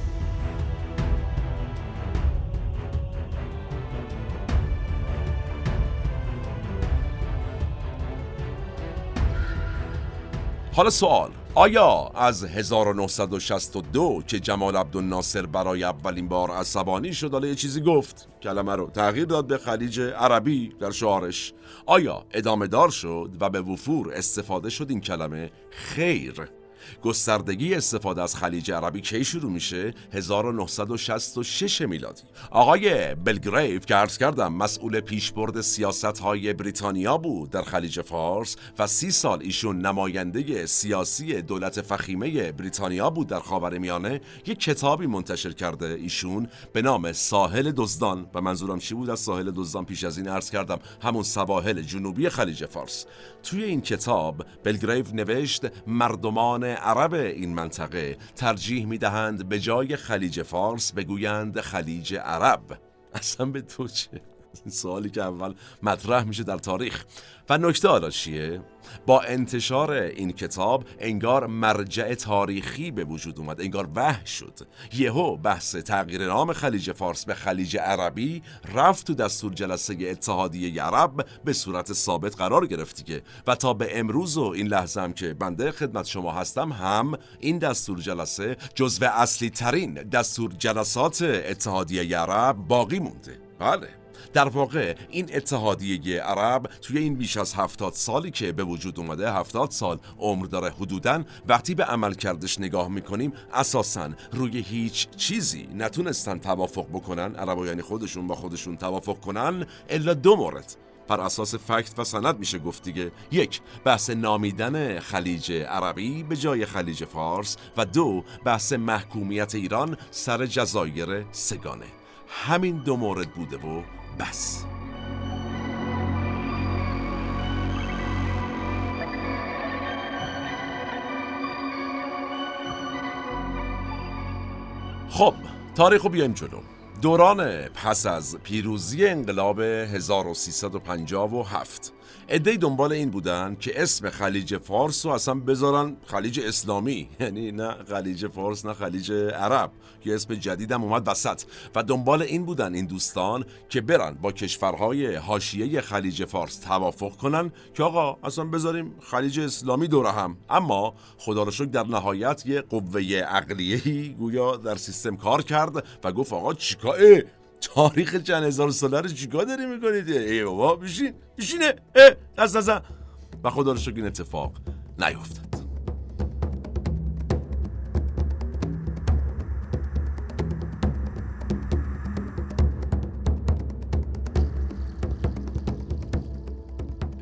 حالا سوال آیا از 1962 که جمال عبدالناصر برای اولین بار عصبانی شد حالا یه چیزی گفت؟ کلمه رو تغییر داد به خلیج عربی در شعارش. آیا ادامه دار شد و به وفور استفاده شد این کلمه؟ خیر. گستردگی استفاده از خلیج عربی کی شروع میشه؟ 1966 میلادی. آقای بلگریف که عرض کردم مسئول پیشبرد سیاست های بریتانیا بود در خلیج فارس و سی سال ایشون نماینده سیاسی دولت فخیمه بریتانیا بود در خاورمیانه یک کتابی منتشر کرده ایشون به نام ساحل دزدان و منظورم چی بود؟ از ساحل دزدان پیش از این عرض کردم همون سواحل جنوبی خلیج فارس. توی این کتاب بلگریف نوشت مردمان عرب این منطقه ترجیح می‌دهند به جای خلیج فارس بگویند خلیج عرب اصلا به تو چه؟ سوالی که اول مطرح میشه در تاریخ و نکته حالا چیه؟ با انتشار این کتاب انگار مرجع تاریخی به وجود اومد انگار وح شد. یهو بحث تغییر نام خلیج فارس به خلیج عربی رفت تو دستور جلسه اتحادیه عرب به صورت ثابت قرار گرفت دیگه. و تا به امروز و این لحظه هم که بنده خدمت شما هستم هم این دستور جلسه جزو اصلی ترین دستور جلسات اتحادیه عرب باقی مونده. بله. در واقع این اتحادیه عرب توی این بیش از هفتاد سالی که به وجود اومده هفتاد سال عمر داره. حدودا وقتی به عمل کردش نگاه می‌کنیم اساسا روی هیچ چیزی نتونستن توافق بکنن عربا یعنی خودشون با خودشون توافق کنن الا دو مورد. بر اساس فکت و سند میشه گفت دیگه. یک بحث نامیدن خلیج عربی به جای خلیج فارس و دو بحث محکومیت ایران سر جزایر سگانه. همین دو مورد بوده و بس. خب تاریخ رو بیایم جلو. دوران پس از پیروزی انقلاب 1357 ادهی دنبال این بودن که اسم خلیج فارس رو اصلا بذارن خلیج اسلامی. <laughs> یعنی نه خلیج فارس نه خلیج عرب. که اسم جدیدم اومد وسط. و دنبال این بودن این دوستان که برن با کشورهای حاشیه خلیج فارس توافق کنن که آقا اصلا بذاریم خلیج اسلامی دوره هم. اما خدا رو شکر در نهایت یه قوه عقلیهی گویا در سیستم کار کرد و گفت آقا چیکار تاریخ چند هزار ساله رو چیکار داری می‌کنید ای بابا بشین بشینه دست نزن. و خدا رو شکر این اتفاق نیفتد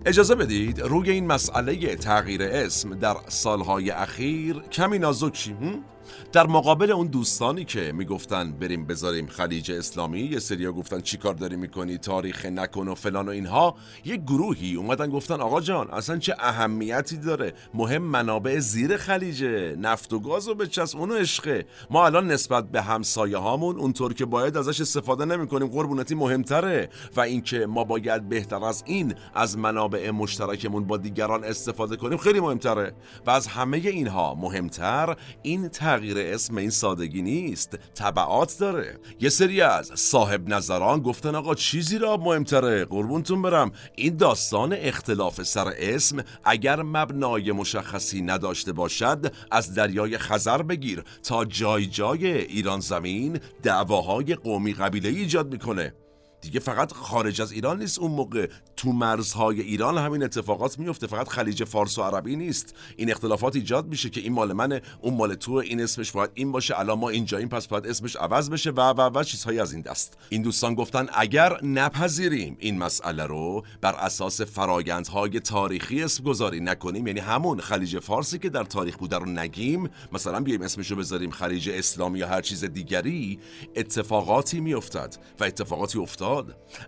اجازه بدید روی این مسئله تغییر اسم در سالهای اخیر کمی نازک شیم در مقابل اون دوستانی که می‌گفتن بریم بذاریم خلیج اسلامی یه سریا گفتن چیکار داری می‌کنی تاریخ نکن و فلان و اینها یه گروهی اومدن گفتن آقا جان اصلا چه اهمیتی داره؟ مهم منابع زیر خلیج نفت و گاز و بچس اونو عشقه ما الان نسبت به همسایه هامون اونطور که باید ازش استفاده نمی‌کنیم قربونتی مهمتره. و اینکه ما باید بهتر از این از منابع مشترکمون با دیگران استفاده کنیم خیلی مهمتره. و از همه اینها مهمتر این تغییر اسم این سادگی نیست طبعات داره. یه سری از صاحب نظران گفتن آقا چیزی را مهمتره قربونتون برم. این داستان اختلاف سر اسم اگر مبنای مشخصی نداشته باشد از دریای خزر بگیر تا جای جای ایران زمین دعواهای قومی قبیله ایجاد می‌کنه. دیگه فقط خارج از ایران نیست اون موقع تو مرزهای ایران همین اتفاقات میفته. فقط خلیج فارس و عربی نیست. این اختلافات ایجاد میشه که این مال منه اون مال تو این اسمش باید این باشه. الان ما اینجا این پس باید اسمش عوض بشه و و و چیزهایی از این دست. این دوستان گفتن اگر نپذیریم این مسئله رو بر اساس فرایندهای تاریخی اسم گذاری نکنیم یعنی همون خلیج فارسی که در تاریخ بوده رو نگیم مثلا بیایم اسمش رو بذاریم خلیج اسلامی یا هر چیز دیگری اتفاقاتی میافتد و اتفاقاتی افتاد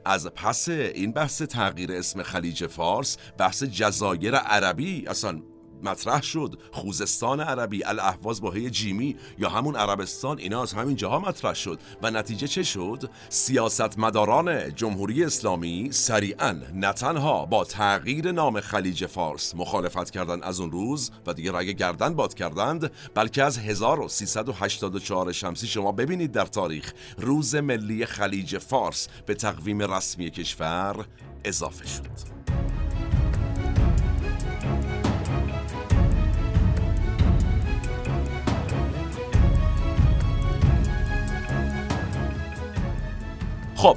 از پس این بحث تغییر اسم خلیج فارس بحث جزایر عربی اصلا مطرح شد. خوزستان عربی الاهواز با هی جیمی یا همون عربستان اینا از همین جاها مطرح شد. و نتیجه چه شد؟ سیاستمداران جمهوری اسلامی سریعا نه تنها با تغییر نام خلیج فارس مخالفت کردند از اون روز و دیگه رگ گردن باد کردند بلکه از 1384 شمسی شما ببینید در تاریخ. روز ملی خلیج فارس به تقویم رسمی کشور اضافه شد. خب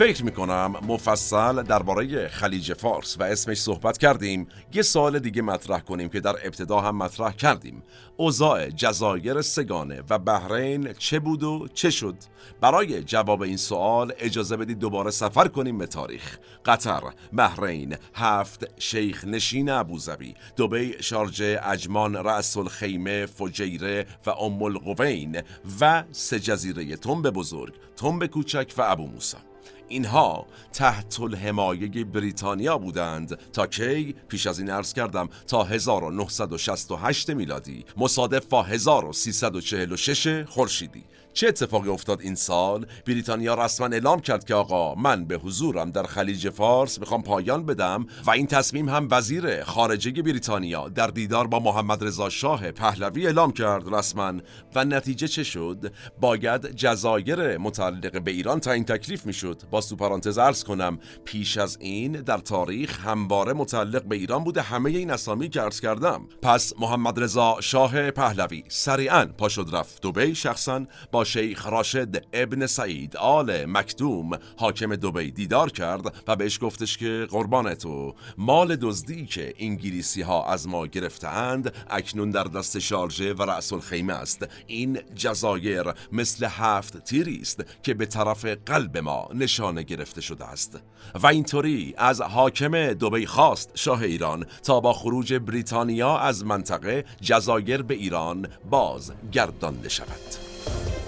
فکر می‌کنم مفصل درباره خلیج فارس و اسمش صحبت کردیم. یه سوال دیگه مطرح کنیم که در ابتدا هم مطرح کردیم. اوضاع جزایر سگانه و بحرین چه بود و چه شد؟ برای جواب این سوال اجازه بدید دوباره سفر کنیم به تاریخ. قطر بحرین هفت شیخ نشین ابوظبی دبی شارجه اجمان رأس الخیمه فجیره و ام القوین و سه جزیره تنب بزرگ تنب کوچک و ابو موسی. اینها تحت الحمایه بریتانیا بودند تا کی پیش از این عرض کردم تا 1968 میلادی مصادف با 1346 خورشیدی. چه اتفاقی افتاد این سال؟ بریتانیا رسما اعلام کرد که آقا من به حضورم در خلیج فارس می‌خوام پایان بدم و این تصمیم هم وزیر خارجه بریتانیا در دیدار با محمد رضا شاه پهلوی اعلام کرد رسما و نتیجه چه شد؟ باید جزایر متعلق به ایران تعیین تکلیف می‌شد. با تو پرانتز ارز کنم پیش از این در تاریخ همواره متعلق به ایران بوده. همه این اسامی که کردم. پس محمد رضا شاه پهلوی سریعا پا شد رفت دبی شخصا با شیخ راشد ابن سعید آل مکتوم حاکم دبی دیدار کرد و بهش گفتش که قربان تو مال دزدی که انگلیسی ها از ما گرفتهاند اکنون در دست شارژه و رأس الخیمه است. این جزایر مثل هفت تیری است که به طرف قلب ما نشانه گرفته شده است. و اینطوری از حاکم دبی خواست شاه ایران تا با خروج بریتانیا از منطقه جزایر به ایران باز گردانده شود.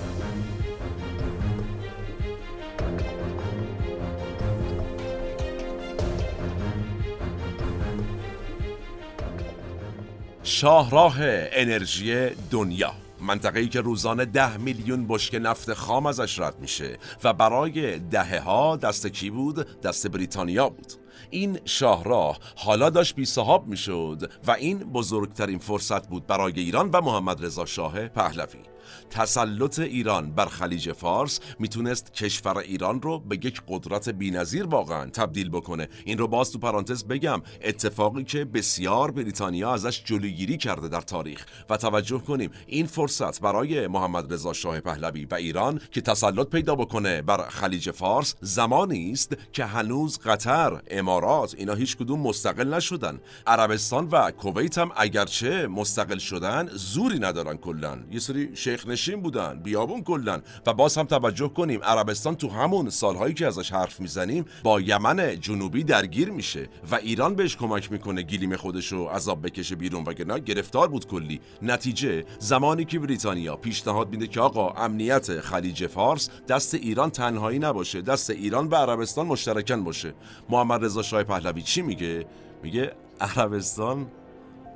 شاهراه انرژی دنیا. منطقه‌ای که روزانه ده میلیون بشک نفت خام ازش رد میشه و برای دهه ها دست کی بود؟ دست بریتانیا بود. این شاهراه حالا داشت بی صحاب می‌شد و این بزرگترین فرصت بود برای ایران و محمد رضا شاه پهلوی. تسلط ایران بر خلیج فارس می‌تونست کشور ایران رو به یک قدرت بینظیر واقعا تبدیل بکنه. این رو باز تو پرانتز بگم اتفاقی که بسیار بریتانیا ازش جلوگیری کرده در تاریخ. و توجه کنیم این فرصت برای محمد رضا شاه پهلوی و ایران که تسلط پیدا بکنه بر خلیج فارس زمانی است که هنوز قطر امارات اینا هیچ کدوم مستقل نشدن. عربستان و کویت هم اگرچه مستقل شدن زوری ندارن کلا. یه سری شیخ نشین بودن بیابون کلن. و باز هم توجه کنیم عربستان تو همون سالهایی که ازش حرف می‌زنیم با یمن جنوبی درگیر میشه. و ایران بهش کمک می‌کنه گلیم خودش رو عذاب بکشه بیرون وگرنه گرفتار بود کلی. نتیجه زمانی که بریتانیا پیشنهاد میده که آقا امنیت خلیج فارس دست ایران تنهایی نباشه دست ایران و عربستان مشترکن باشه. محمد رضا شاه پهلوی چی میگه؟ میگه عربستان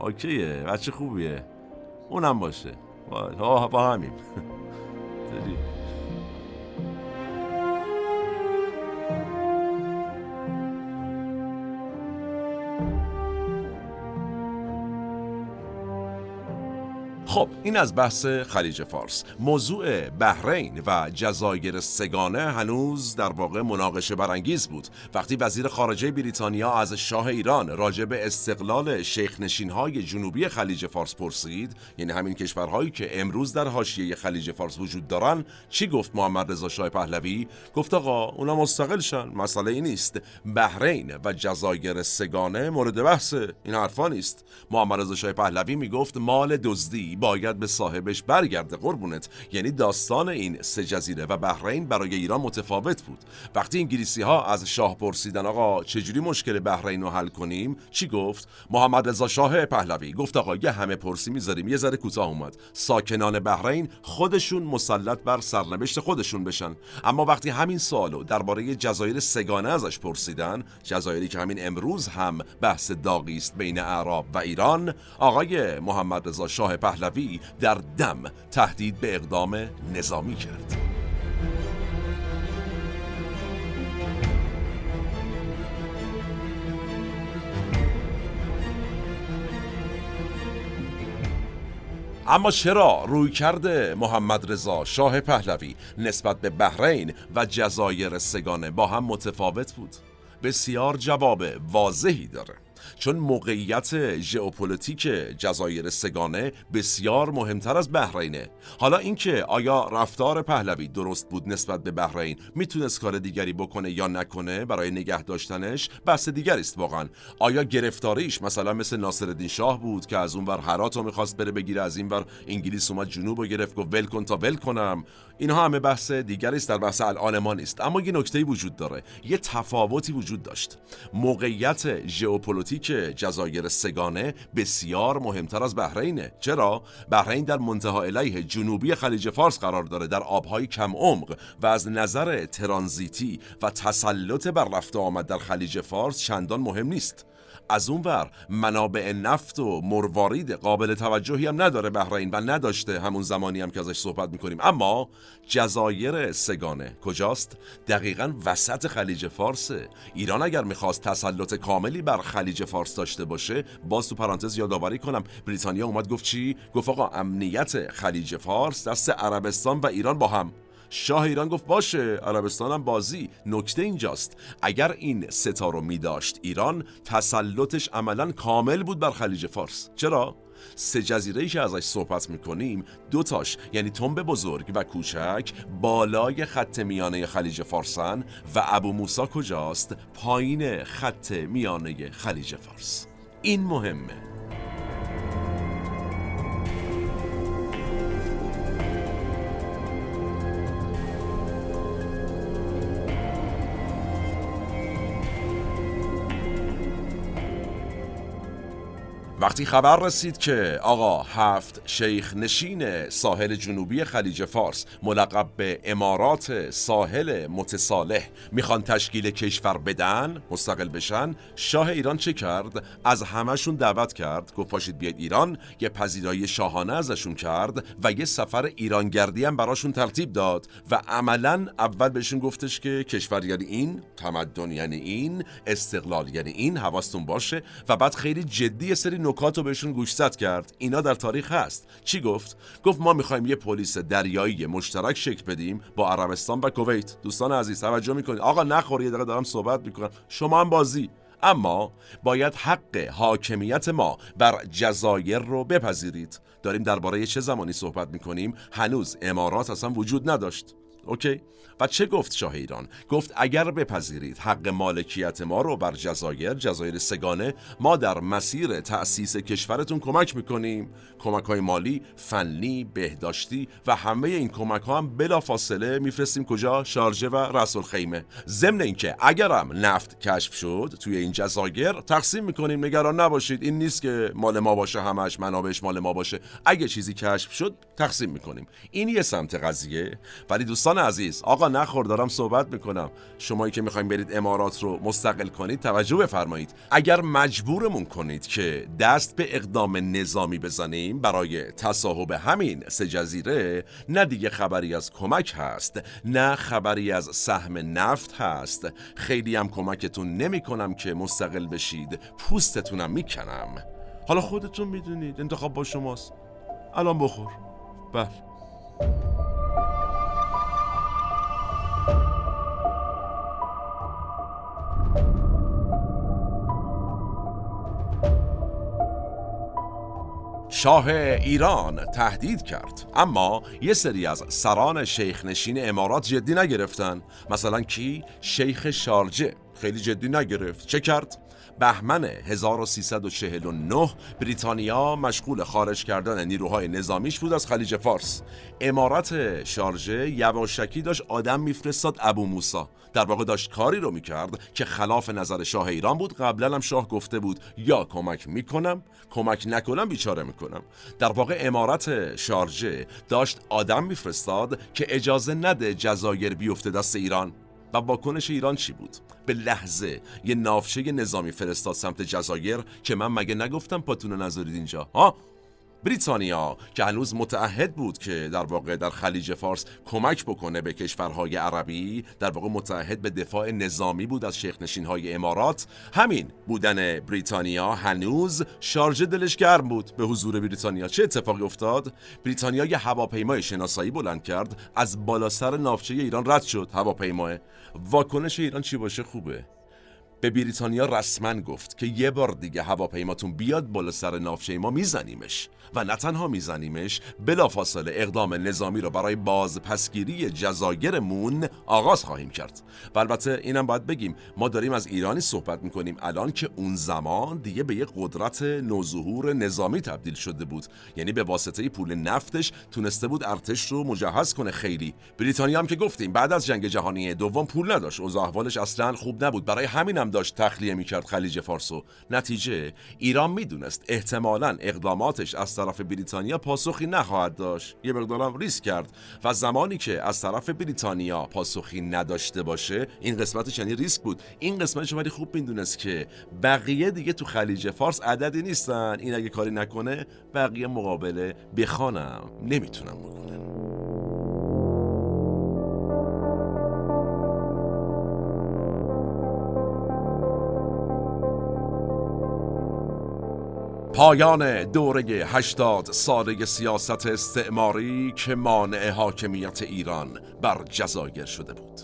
اوکیه بچه خوبیه. اونم باشه. با, با همین خب این از بحث خلیج فارس. موضوع بحرین و جزایر سگانه هنوز در واقع مناقشه برانگیز بود. وقتی وزیر خارجه بریتانیا از شاه ایران راجع به استقلال شیخ نشین های جنوبی خلیج فارس پرسید یعنی همین کشورهایی که امروز در حاشیه خلیج فارس وجود دارن چی گفت محمد رضا شاه پهلوی؟ گفت آقا اونا مستقل شن مسئله ای نیست. بحرین و جزایر سگانه مورد بحث این حرفا نیست. محمد رضا شاه پهلوی می‌گفت مال دزدی باید به صاحبش برگرده قربونت. یعنی داستان این سه جزیره و بحرین برای ایران متفاوت بود. وقتی انگلیسی ها از شاه پرسیدن آقا چجوری مشکل بحرین رو حل کنیم؟ چی گفت؟ محمد رضا شاه پهلوی گفت آقا یه همه پرسی می‌ذاریم یه ذره کوتاه اومد. ساکنان بحرین خودشون مسلط بر سرنوشت خودشون بشن. اما وقتی همین سوالو درباره جزایر سگانه ازش پرسیدن جزایری که همین امروز هم بحث داغی است بین اعراب و ایران آقای محمد رضا شاه پهلوی در دم تهدید به اقدام نظامی کرد اما چرا روی کرده محمد رضا شاه پهلوی نسبت به بحرین و جزایر سگانه با هم متفاوت بود؟ بسیار جواب واضحی داره چون موقعیت ژئوپلیتیک جزایر سگانه بسیار مهمتر از بحرینه. حالا اینکه آیا رفتار پهلوی درست بود نسبت به بحرین می‌تونست کار دیگری بکنه یا نکنه برای نگه داشتنش بحث دیگری است واقعا. آیا گرفتاریش مثلا مثل ناصرالدین شاه بود که از اون ور هرات رو می‌خواست بره بگیره از این ور انگلیس اومد جنوب و گرفت گفت ول کن تا ول کنم. اینها همه بحث دیگری است در بحث الان ما نیست. اما یه نکته وجود داره. یه تفاوتی وجود داشت. موقعیت ژئوپلیتیک جزایر سه‌گانه بسیار مهمتر از بحرینه. چرا؟ بحرین در منتهی‌الیه جنوبی خلیج فارس قرار داره. در آبهای کم عمق و از نظر ترانزیتی و تسلط بر رفت آمد در خلیج فارس چندان مهم نیست. از اون ور منابع نفت و مروارید قابل توجهی هم نداره بحرین و نداشته. همون زمانی هم که ازش صحبت می‌کنیم. اما جزایر سگانه. کجاست؟ دقیقا وسط خلیج فارس. ایران اگر می‌خواست تسلط کاملی بر خلیج فارس داشته باشه باز تو پرانتز یادآوری کنم. بریتانیا اومد گفت چی؟ گفت آقا امنیت خلیج فارس دست عربستان و ایران با هم. شاه ایران گفت باشه عربستان هم بازی. نکته اینجاست. اگر این ستا رو می داشت ایران تسلطش عملا کامل بود بر خلیج فارس. چرا؟ سه جزیره ای که ازش صحبت می‌کنیم دوتاش یعنی تنب بزرگ و کوچک بالای خط میانه خلیج فارسن و ابو موسا کجاست؟ پایین خط میانه خلیج فارس. این مهمه. وقتی خبر رسید که آقا هفت شیخ نشین ساحل جنوبی خلیج فارس ملقب به امارات ساحل متصالح می‌خوان تشکیل کشور بدن مستقل بشن شاه ایران چه کرد؟ از همهشون دعوت کرد. گفت پاشید بیاید ایران. یه پذیرایی شاهانه ازشون کرد و یه سفر ایرانگردی هم براشون ترتیب داد و عملا اول بهشون گفتش که کشور یعنی این تمدن یعنی این استقلال یعنی این حواستون باشه و بعد خیلی جدی سری نکات رو بهشون گوشزد کرد. اینا در تاریخ هست. چی گفت؟ گفت ما می‌خوایم یه پلیس دریایی مشترک شکل بدیم با عربستان و کویت. دوستان عزیز توجه می‌کنید؟ آقا نخور یه دقیقه دارم صحبت می‌کنم. شما هم بازی. اما باید حق حاکمیت ما بر جزایر رو بپذیرید. داریم درباره چه زمانی صحبت می‌کنیم؟ هنوز امارات اصلا وجود نداشت. اوکی؟ و چه گفت شاه ایران؟ گفت اگر بپذیرید حق مالکیت ما رو بر جزایر جزایر سگانه ما در مسیر تأسیس کشورتون کمک می‌کنیم. کمک های مالی فنی بهداشتی و همه این کمک ها هم بلا فاصله میفرستیم کجا؟ شارجه و رسول خیمه ضمن اینکه اگرم نفت کشف شد توی این جزایر تقسیم می‌کنیم. نگران نباشید. این نیست که مال ما باشه همش منابعش مال ما باشه. اگه چیزی کشف شد تقسیم می‌کنیم. این یه سمت قضیه. ولی دوستان عزیز آقا نخور دارم صحبت می‌کنم. شمایی که می‌خوایم برید امارات رو مستقل کنید توجه بفرمایید. اگر مجبورمون کنید که دست به اقدام نظامی بزنیم برای تصاحب همین سه جزیره نه دیگه خبری از کمک هست نه خبری از سهم نفت هست. خیلی هم کمکتون نمی‌کنم که مستقل بشید. پوستتونم می‌کنم. حالا خودتون می‌دونید انتخاب با شماست. الان بخور. بله. شاه ایران تهدید کرد. اما یه سری از سران شیخ نشین امارات جدی نگرفتن. مثلا کی؟ شیخ شارجه. خیلی جدی نگرفت. چه کرد؟ بهمن 1349 بریتانیا مشغول خارج کردن نیروهای نظامیش بود از خلیج فارس. امارت شارژه یواشکی داشت آدم میفرستاد ابو موسا در واقع داشت کاری رو می‌کرد که خلاف نظر شاه ایران بود. قبلا هم شاه گفته بود یا کمک می‌کنم کمک نکنم بیچاره می‌کنم. در واقع امارت شارژه داشت آدم میفرستاد که اجازه نده جزایر بیفته دست ایران. و واکنش ایران چی بود؟ به لحظه یه نافچه نظامی فرستاد سمت جزایر که من مگه نگفتم پاتون نذارید اینجا ها؟ بریتانیا که هنوز متعهد بود که در واقع در خلیج فارس کمک بکنه به کشورهای عربی در واقع متعهد به دفاع نظامی بود از شیخ های امارات. همین بودن بریتانیا هنوز شارژ دلش گرم بود. به حضور بریتانیا چه اتفاقی افتاد؟ بریتانیا یه هواپیمای شناسایی بلند کرد. از بالا سر نافچه ایران رد شد هواپیماه واکنش ایران چی باشه؟ خوبه. به بریتانیا رسما گفت که یه بار دیگه هواپیماتون بیاد بالا سر نافشه ما میزنیمش و نه تنها میزنیمش بلافاصله اقدام نظامی رو برای بازپسگیری جزایرمون آغاز خواهیم کرد. و البته اینم باید بگیم ما داریم از ایرانی صحبت می‌کنیم الان که اون زمان دیگه به یه قدرت نوظهور نظامی تبدیل شده بود. یعنی به واسطه پول نفتش تونسته بود ارتش رو مجهز کنه خیلی. بریتانیا هم که گفتیم بعد از جنگ جهانی دوم پول نداشت. اوضاع احوالش اصلا خوب نبود. برای همین هم داشت تخلیه می‌کرد خلیج فارسو. نتیجه ایران می‌دونست احتمالا اقداماتش از طرف بریتانیا پاسخی نخواهد داشت. یه مقدارم ریسک کرد و زمانی که از طرف بریتانیا پاسخی نداشته باشه این قسمتش یعنی ریسک بود. این قسمتش ولی خوب می‌دونست که بقیه دیگه تو خلیج فارس عددی نیستن. این اگه کاری نکنه بقیه مقابله بخوانم. نمی‌تونم بکنن پایان دوره 80 ساله سیاست استعماری که مانع حاکمیت ایران بر جزایر شده بود.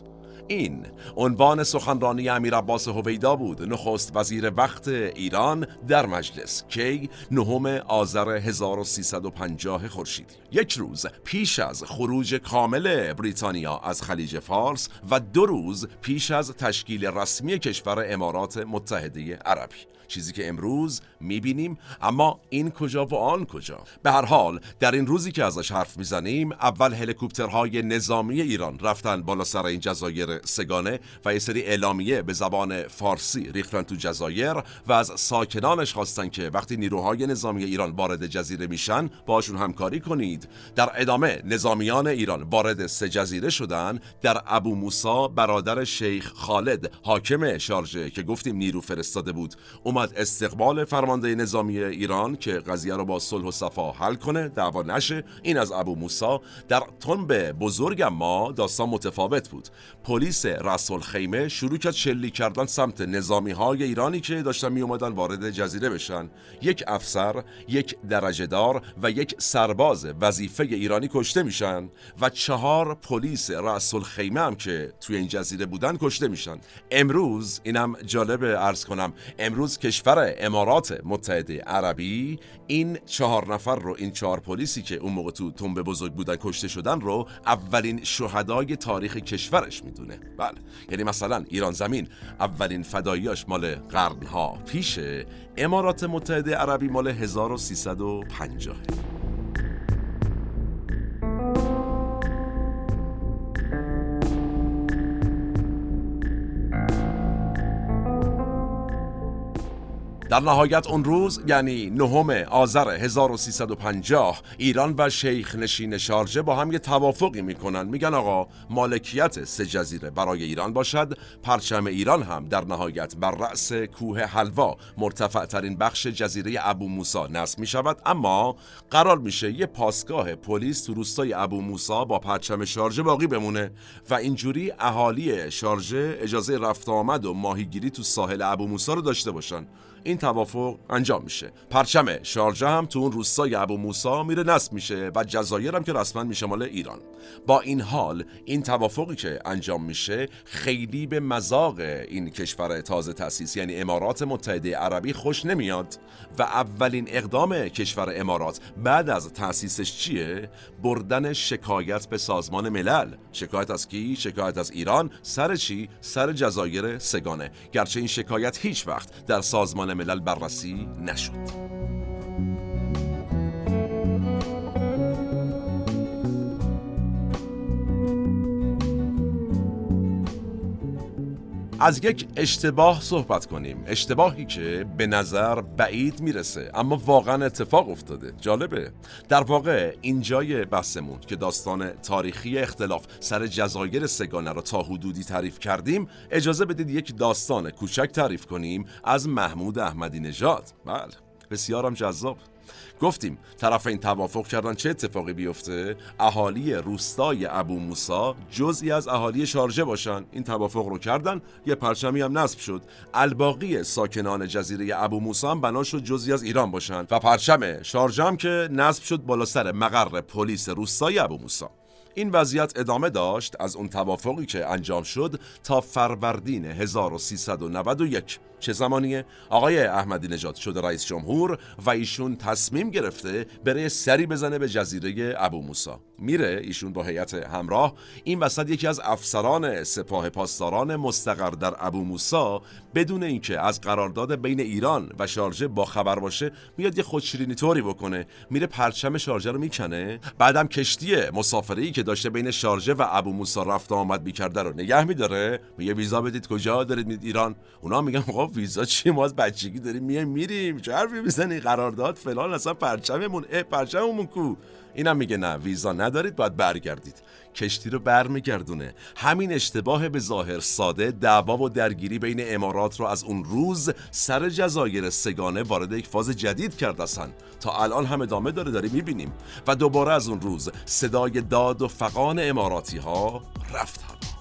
این عنوان سخنرانی امیر عباس هویدا بود. نخست وزیر وقت ایران در مجلس کی نهم آذر 1350 خورشیدی. یک روز پیش از خروج کامل بریتانیا از خلیج فارس و دو روز پیش از تشکیل رسمی کشور امارات متحده عربی. چیزی که امروز می‌بینیم اما این کجا و آن کجا؟ به هر حال در این روزی که ازش حرف می‌زنیم اول هلیکوپترهای نظامی ایران رفتن بالا سر این جزایر سگانه و یه سری اعلامیه به زبان فارسی ریختن تو جزایر و از ساکنانش خواستن که وقتی نیروهای نظامی ایران وارد جزیره میشن باشون همکاری کنید. در ادامه نظامیان ایران وارد سه جزیره شدن در ابو موسا برادر شیخ خالد حاکم شارجه که گفتیم نیرو فرستاده بود. اومد استقبال فرمانده نظامی ایران که قضیه رو با صلح و صفا حل کنه دعوا نشه. این از ابو موسا در تنب بزرگ ما داستان متفاوت بود. پلیس رسول خیمه شروع کرد شلی کردن سمت نظامی های ایرانی که داشتن می اومدن وارد جزیره بشن. یک افسر یک درجه دار و یک سرباز وظیفه ایرانی کشته میشن و چهار پلیس رسول خیمه هم که توی این جزیره بودن کشته میشن. امروز اینم جالب ارز کنم امروز کشور امارات متحده عربی این چهار نفر رو این چهار پلیسی که اون موقع تو تنبه بزرگ بودن کشته شدن رو اولین شهدای تاریخ کشورش می‌دونه. بله. یعنی مثلا ایران زمین اولین فداییاش مال قرنها پیشه امارات متحده عربی مال 1350 در نهایت اون روز یعنی نهم آذر 1350 ایران و شیخ نشین شارجه با هم یه توافقی می‌کنن. میگن آقا مالکیت سه جزیره برای ایران باشد پرچم ایران هم در نهایت بر رأس کوه حلوا. مرتفع ترین بخش جزیره ابو موسا نصب می شود اما قرار میشه یه پاسگاه پلیس تو روستای ابو موسا با پرچم شارجه باقی بمونه و اینجوری اهالی شارجه اجازه رفت آمد و ماهیگیری تو ساحل ابو موسا رو داشته باشن. این توافق انجام میشه. پرچم شارجه هم تو اون روستای ابو موسا میره نصب میشه و جزایر هم که رسما میشه مال ایران. با این حال این توافقی که انجام میشه خیلی به مذاق این کشور تازه تاسیس یعنی امارات متحده عربی خوش نمیاد و اولین اقدام کشور امارات بعد از تاسیسش چیه؟ بردن شکایت به سازمان ملل. شکایت از کی؟ شکایت از ایران. سر چی؟ سر جزایر سگانه. گرچه این شکایت هیچ وقت در سازمان ملل بررسی نشد. از یک اشتباه صحبت کنیم. اشتباهی که به نظر بعید می‌رسه اما واقعا اتفاق افتاده. جالبه. در واقع اینجای بحثمون که داستان تاریخی اختلاف سر جزایر سگانه را تا حدودی تعریف کردیم اجازه بدید یک داستان کوچک تعریف کنیم از محمود احمدی نژاد. بله. بسیارم جذاب. گفتیم طرف این توافق کردن چه اتفاقی بیفته؟ اهالی روستای ابو موسا جزئی از اهالی شارجه باشن. این توافق رو کردن یه پرچمی هم نصب شد. الباقی ساکنان جزیره ابو موسا هم بنا شد جزئی از ایران باشن. و پرچم شارجه هم که نصب شد بالا سر مقر پلیس روستای ابو موسا این وضعیت ادامه داشت از اون توافقی که انجام شد تا فروردین 1391 چه زمانیه؟ آقای احمدی نژاد شده رئیس جمهور و ایشون تصمیم گرفته بره سری بزنه به جزیره ابو موسا میره ایشون با هیئت همراه. این وسط یکی از افسران سپاه پاسداران مستقر در ابو موسا بدون اینکه از قرارداد بین ایران و شارجه با خبر باشه میاد یه خودشیرینی طوری بکنه. میره پرچم شارجه رو می‌کنه. بعدم کشتی مسافری که داشته بین شارجه و ابو موسا رفت آمد می‌کرده رو نگه میداره. میگه ویزا بدید کجا دارید میید ایران؟ اونا میگن خب ویزا چی؟ ما از بچگی داریم میایم میریم. چه حرفی می‌زنی؟ قرارداد فلان اصلا پرچممون اه پرچممون کو. اینم میگه نه ویزا ندارید باید برگردید. کشتی رو برمیگردونه. همین اشتباه به ظاهر ساده دعوا و درگیری بین امارات رو از اون روز سر جزایر سگانه وارد یک فاز جدید کرد تا الان هم ادامه داره داریم می‌بینیم. و دوباره از اون روز صدای داد و فقان اماراتی ها رفت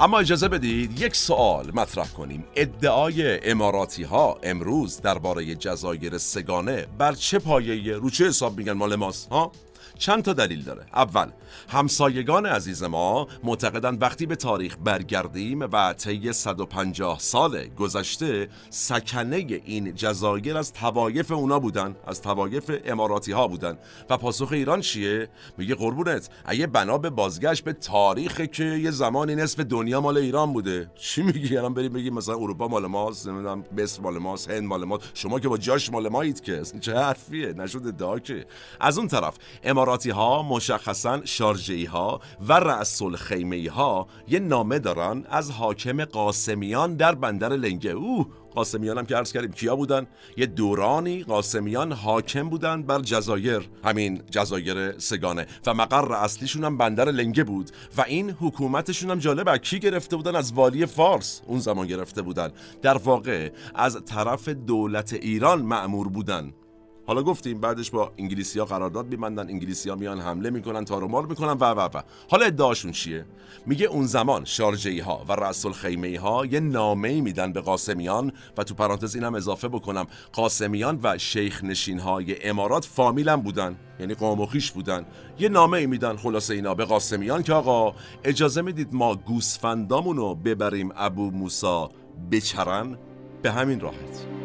اما اجازه بدید یک سوال مطرح کنیم. ادعای اماراتی ها امروز درباره جزایر سگانه بر چه پایه رو چه حساب میگن مال ماست ها؟ چند تا دلیل داره. اول همسایگان عزیز ما معتقدند وقتی به تاریخ برگردیم و طی 150 سال گذشته سکنه این جزایر از توایف اونا بودن از توایف اماراتی ها بودن. و پاسخ ایران چیه؟ میگه قربونت اگه بنا به بازگشت به تاریخ که یه زمانی نصف دنیا مال ایران بوده. چی میگی؟ الان بریم بگیم مثلا اروپا مال ماست نمی‌دونم بس مال ماست هند مال ماست. شما که با جاش مال مایید که؟ چه حرفیه؟ نشده داکه. از اون طرف اماراتی ها مشخصا شارجی ها و رأس الخیمه ها یه نامه دارن از حاکم قاسمیان در بندر لنگه. او قاسمیان هم که عرض کردیم کیا بودن؟ یه دورانی قاسمیان حاکم بودن بر جزایر همین جزایر سگانه. و مقر اصلیشون هم بندر لنگه بود. و این حکومتشون هم جالب کی گرفته بودن؟ از والی فارس اون زمان گرفته بودن. در واقع از طرف دولت ایران معمور بودن. حالا گفتیم بعدش با انگلیسی ها قرارداد میبندن انگلیسی ها میان حمله می‌کنن تارومار می‌کنن و و و. حالا ادعاشون چیه؟ میگه اون زمان شارجه ها و رأس الخیمه ها یه نامه میدن به قاسمیان و تو پرانتز اینم اضافه بکنم. قاسمیان و شیخ نشین های امارات فامیلم بودن یعنی قوم بودن. یه نامه ای میدن خلاصه اینا به قاسمیان که آقا اجازه می‌دید ما گوسفندامونو ببریم ابو موسا بچرن؟ به همین راحت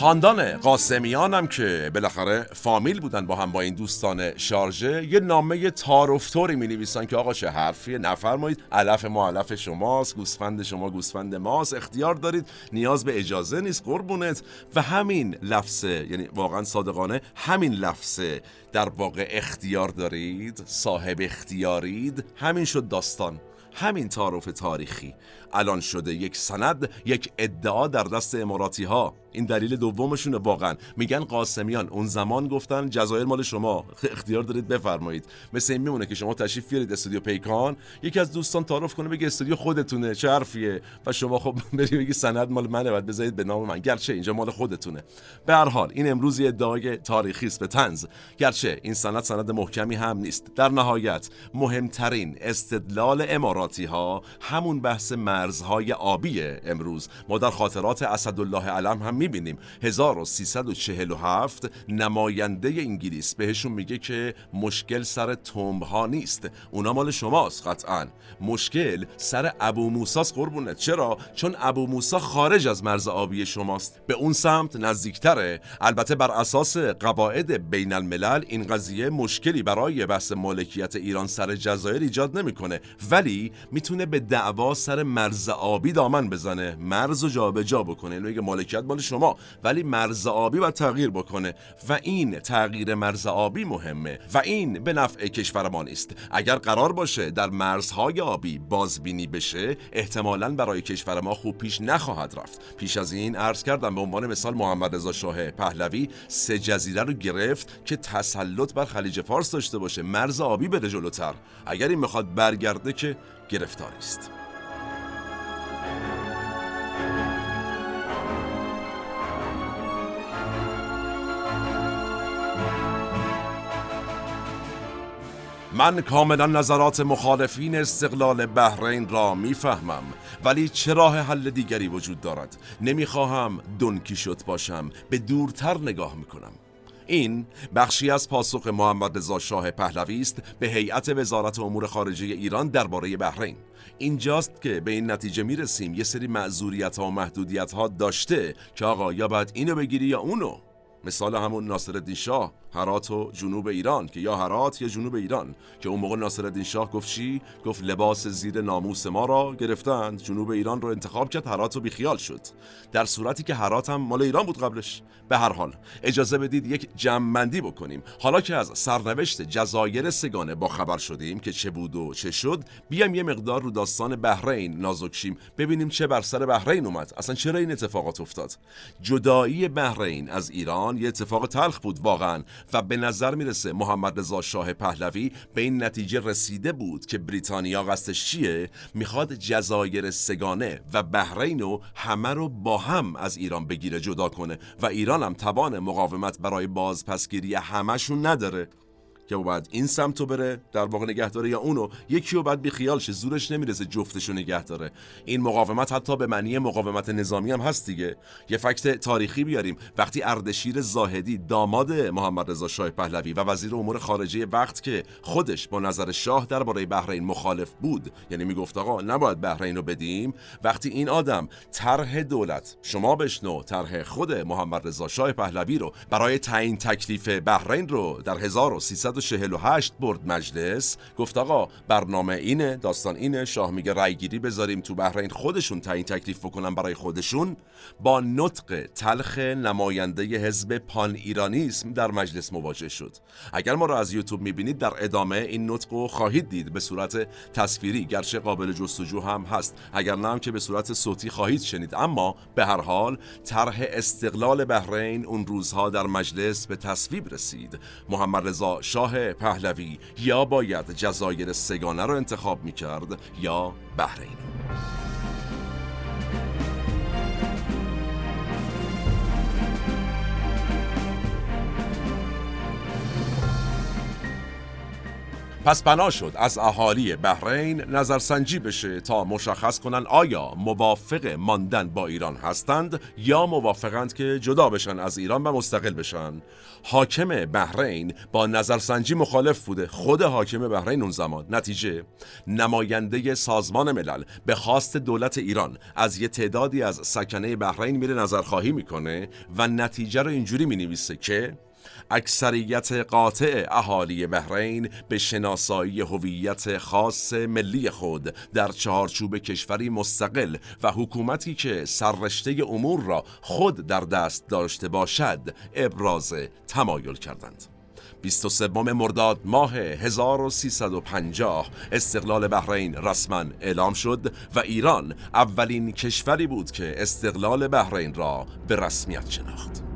خاندان قاسمیان هم که بالاخره فامیل بودن با هم با این دوستان شارژه یه نامه تارفتوری می نویسن که آقا چه حرفیه نفرمایید. علف ما علف شماست گوسفند شما گوسفند ماست. اختیار دارید. نیاز به اجازه نیست قربونت. و همین لفظه یعنی واقعا صادقانه همین لفظه در واقع اختیار دارید صاحب اختیارید. همین شد داستان. همین تعارف تاریخی. الان شده یک سند یک ادعا در دست اماراتی ها. این دلیل دومشونه واقعا. میگن قاسمیان اون زمان گفتن جزایر مال شما. اختیار دارید بفرمایید. مثل این میمونه که شما تشریف بیارید استودیو پیکان. یکی از دوستان تعارف کنه بگه استودیو خودتونه. چه حرفیه؟ و شما خب <laughs> بری بگی سند مال منه بعد بذارید به نام من. گرچه اینجا مال خودتونه. به هر حال این امروز ادعای تاریخی است به طنز. گرچه این سند سند محکمی هم نیست. در نهایت مهمترین استدلال اماراتی ها همون بحث مرزهای آبی امروز. ما در خاطرات اسدالله علم هم می‌بینیم. 1347 نماینده انگلیس. بهشون میگه که مشکل سر تومب ها نیست. اونا مال شماست قطعا. مشکل سر ابو موساس قربونت چرا؟ چون ابو موسا خارج از مرز آبی شماست. به اون سمت نزدیکتره. البته بر اساس قواعد بین الملل این قضیه مشکلی برای بحث مالکیت ایران سر جزایر ایجاد نمی‌کنه. ولی می‌تونه به دعوا سر مرز آبی دامن بزنه. مرز و جابجا بکنه. اینو مالکیت مال شما. ولی مرز آبی باید تغییر بکنه. و این تغییر مرز آبی مهمه. و این به نفع کشور ما نیست اگر قرار باشه در مرزهای آبی بازبینی بشه احتمالا برای کشور ما خوب پیش نخواهد رفت. پیش از این عرض کردم به عنوان مثال محمد رضا شاه پهلوی سه جزیره رو گرفت که تسلط بر خلیج فارس داشته باشه. مرز آبی بره جلوتر. اگر این می‌خواد برگرده که گرفتاری است من کاملا نظرات مخالفین استقلال بحرین را می‌فهمم ولی چه راه حل دیگری وجود دارد؟ نمی‌خواهم دنکی شد باشم به دورتر نگاه می‌کنم. این بخشی از پاسخ محمد رضا شاه پهلوی است به هیئت وزارت امور خارجه ایران درباره بحرین. اینجاست که به این نتیجه می‌رسیم. یه سری معذوریت ها و محدودیت ها داشته که آقا یا باید اینو بگیری یا اونو. مثال همون ناصرالدین شاه. هرات و جنوب ایران که یا هرات یا جنوب ایران. که اون موقع ناصرالدین شاه گفت چی؟ گفت لباس زیر ناموس ما را گرفتند. جنوب ایران رو انتخاب کرد هرات رو بیخیال شد. در صورتی که هرات هم مال ایران بود قبلش. به هر حال اجازه بدید یک جمعمندی بکنیم. حالا که از سرنوشت جزایر سگانه با خبر شدیم که چه بود و چه شد بیام یه مقدار رو داستان بحرین نازک شیم ببینیم چه بر سر بحرین اومد. اصلا چرا این اتفاقات افتاد؟ جدایی بحرین از ایران یه اتفاق تلخ بود واقعا. و به نظر می‌رسه محمد رضا شاه پهلوی به این نتیجه رسیده بود که بریتانیا قصدش چیه؟ می‌خواد جزایر سگانه و بحرین و همه رو با هم از ایران بگیره جدا کنه. و ایران هم توان مقاومت برای بازپسگیری همشون نداره. که باید این سمتو بره در واقع نگه داره یا اونو یکی رو بعد بیخیال شه زورش نمی‌رسه جفتشو نگه داره. این مقاومت حتی به معنی مقاومت نظامی هم هست دیگه. یه فکت تاریخی بیاریم. وقتی اردشیر زاهدی داماد محمد رضا شاه پهلوی و وزیر امور خارجه وقت که خودش با نظر شاه درباره بحرین مخالف بود یعنی می‌گفت آقا نباید بحرین رو بدیم وقتی این آدم طرح دولت شما بشنو طرح خود محمد رضا شاه پهلوی رو برای تعیین تکلیف بحرین رو در 1300 1948 برد مجلس. گفت آقا برنامه اینه داستان اینه شاه میگه رایگیری بذاریم تو بحرین خودشون تعیین تکلیف بکنن برای خودشون. با نطق تلخ نماینده حزب پان ایرانیسم در مجلس مواجه شد. اگر ما رو از یوتیوب می‌بینید در ادامه این نطق رو خواهید دید. به صورت تصویری گرچه قابل جستجو هم هست. اگر نه که به صورت صوتی خواهید شنید. اما به هر حال طرح استقلال بحرین اون روزها در مجلس به تصویب رسید. محمد رضا شاه شاه پهلوی یا باید جزایر سگانه رو انتخاب می کرد یا بحرین. پس بنا شد از اهالی بحرین نظرسنجی بشه تا مشخص کنن آیا موافق ماندن با ایران هستند یا موافقند که جدا بشن از ایران و مستقل بشن. حاکم بحرین با نظرسنجی مخالف بوده. خود حاکم بحرین اون زمان. نتیجه؟ نماینده سازمان ملل به خواست دولت ایران از یه تعدادی از سکنه بحرین میره نظرخواهی می‌کنه و نتیجه رو اینجوری می‌نویسه که اکثریت قاطع اهالی بحرین به شناسایی هویت خاص ملی خود در چهارچوب کشوری مستقل و حکومتی که سررشته امور را خود در دست داشته باشد ابراز تمایل کردند 23 مرداد ماه 1350 استقلال بحرین رسما اعلام شد و ایران اولین کشوری بود که استقلال بحرین را به رسمیت شناخت.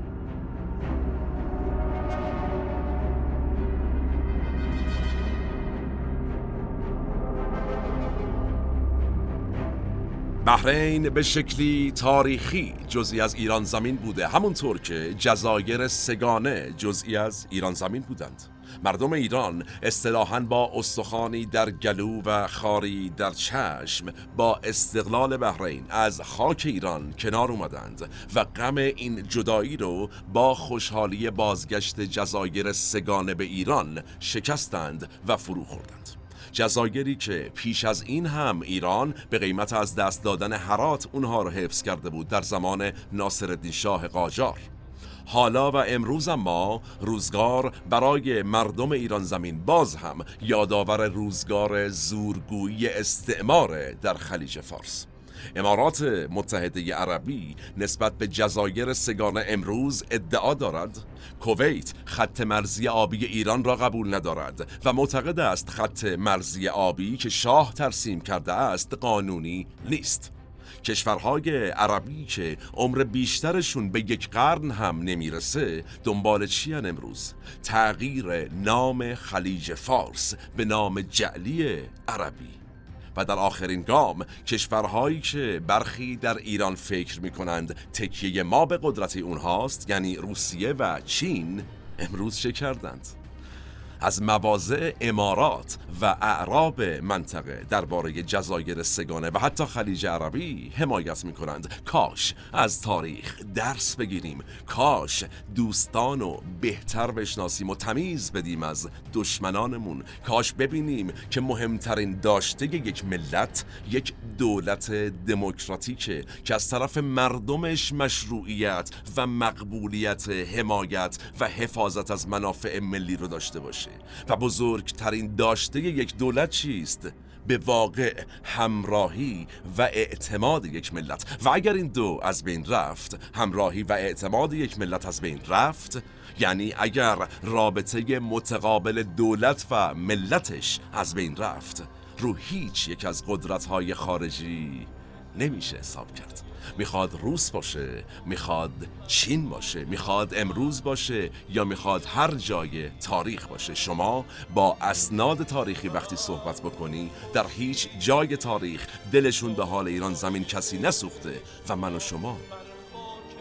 بحرین به شکلی تاریخی جزئی از ایران زمین بوده. همونطور که جزایر سگانه جزئی از ایران زمین بودند. مردم ایران اصطلاحا با استخوانی در گلو و خاری در چشم با استقلال بحرین از خاک ایران کنار اومدند و غم این جدایی رو با خوشحالی بازگشت جزایر سگانه به ایران شکستند و فرو خوردند. جزایری که پیش از این هم ایران به قیمت از دست دادن حرات اونها رو حفظ کرده بود در زمان ناصرالدین شاه قاجار. حالا و امروز ما روزگار برای مردم ایران زمین باز هم یادآور روزگار زورگویی استعمار در خلیج فارس. امارات متحده عربی نسبت به جزایر سگانه امروز ادعا دارد کویت خط مرزی آبی ایران را قبول ندارد و معتقد است خط مرزی آبی که شاه ترسیم کرده است قانونی نیست. کشورهای عربی که عمر بیشترشون به یک قرن هم نمی‌رسه دنبال چی امروز؟ تغییر نام خلیج فارس به نام جعلی عربی. و در آخرین گام کشورهایی که برخی در ایران فکر می کنند تکیه ما به قدرت اونهاست یعنی روسیه و چین امروز چه کردند؟ از مواضع امارات و اعراب منطقه درباره جزایر سگانه و حتی خلیج عربی حمایت می کنند کاش از تاریخ درس بگیریم. کاش دوستان و بهتر بشناسیم و تمیز بدیم از دشمنانمون. کاش ببینیم که مهمترین داشته یک ملت یک دولت دموکراتیکه که از طرف مردمش مشروعیت و مقبولیت حمایت و حفاظت از منافع ملی رو داشته باشه. و بزرگترین داشته یک دولت چیست؟ به واقع همراهی و اعتماد یک ملت و اگر این دو از بین رفت همراهی و اعتماد یک ملت از بین رفت یعنی اگر رابطه متقابل دولت و ملتش از بین رفت رو هیچ یک از قدرت‌های خارجی نمیشه حساب کرد می‌خواد روس باشه می‌خواد چین باشه می‌خواد امروز باشه یا می‌خواد هر جای تاریخ باشه. شما با اسناد تاریخی وقتی صحبت بکنی در هیچ جای تاریخ دلشون به حال ایران زمین کسی نسوخته و من و شما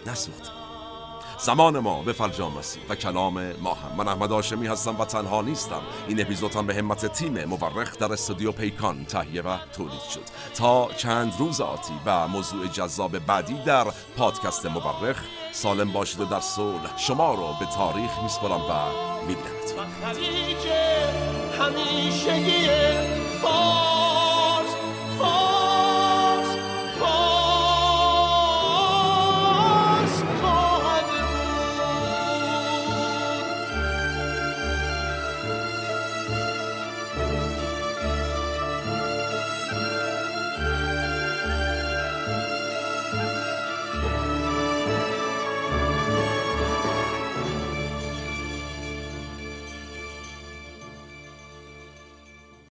نسوخته زمان ما به فرجام رسید و کلام ما هم. من احمد آشمی هستم و تنها نیستم. این اپیزود هم به همت تیم مورخ در استودیو پیکان تهیه و تولید شد. تا چند روز آتی و موضوع جذاب بعدی در پادکست مورخ سالم باشید و در صلح شما رو به تاریخ میسپرم و میبینمتون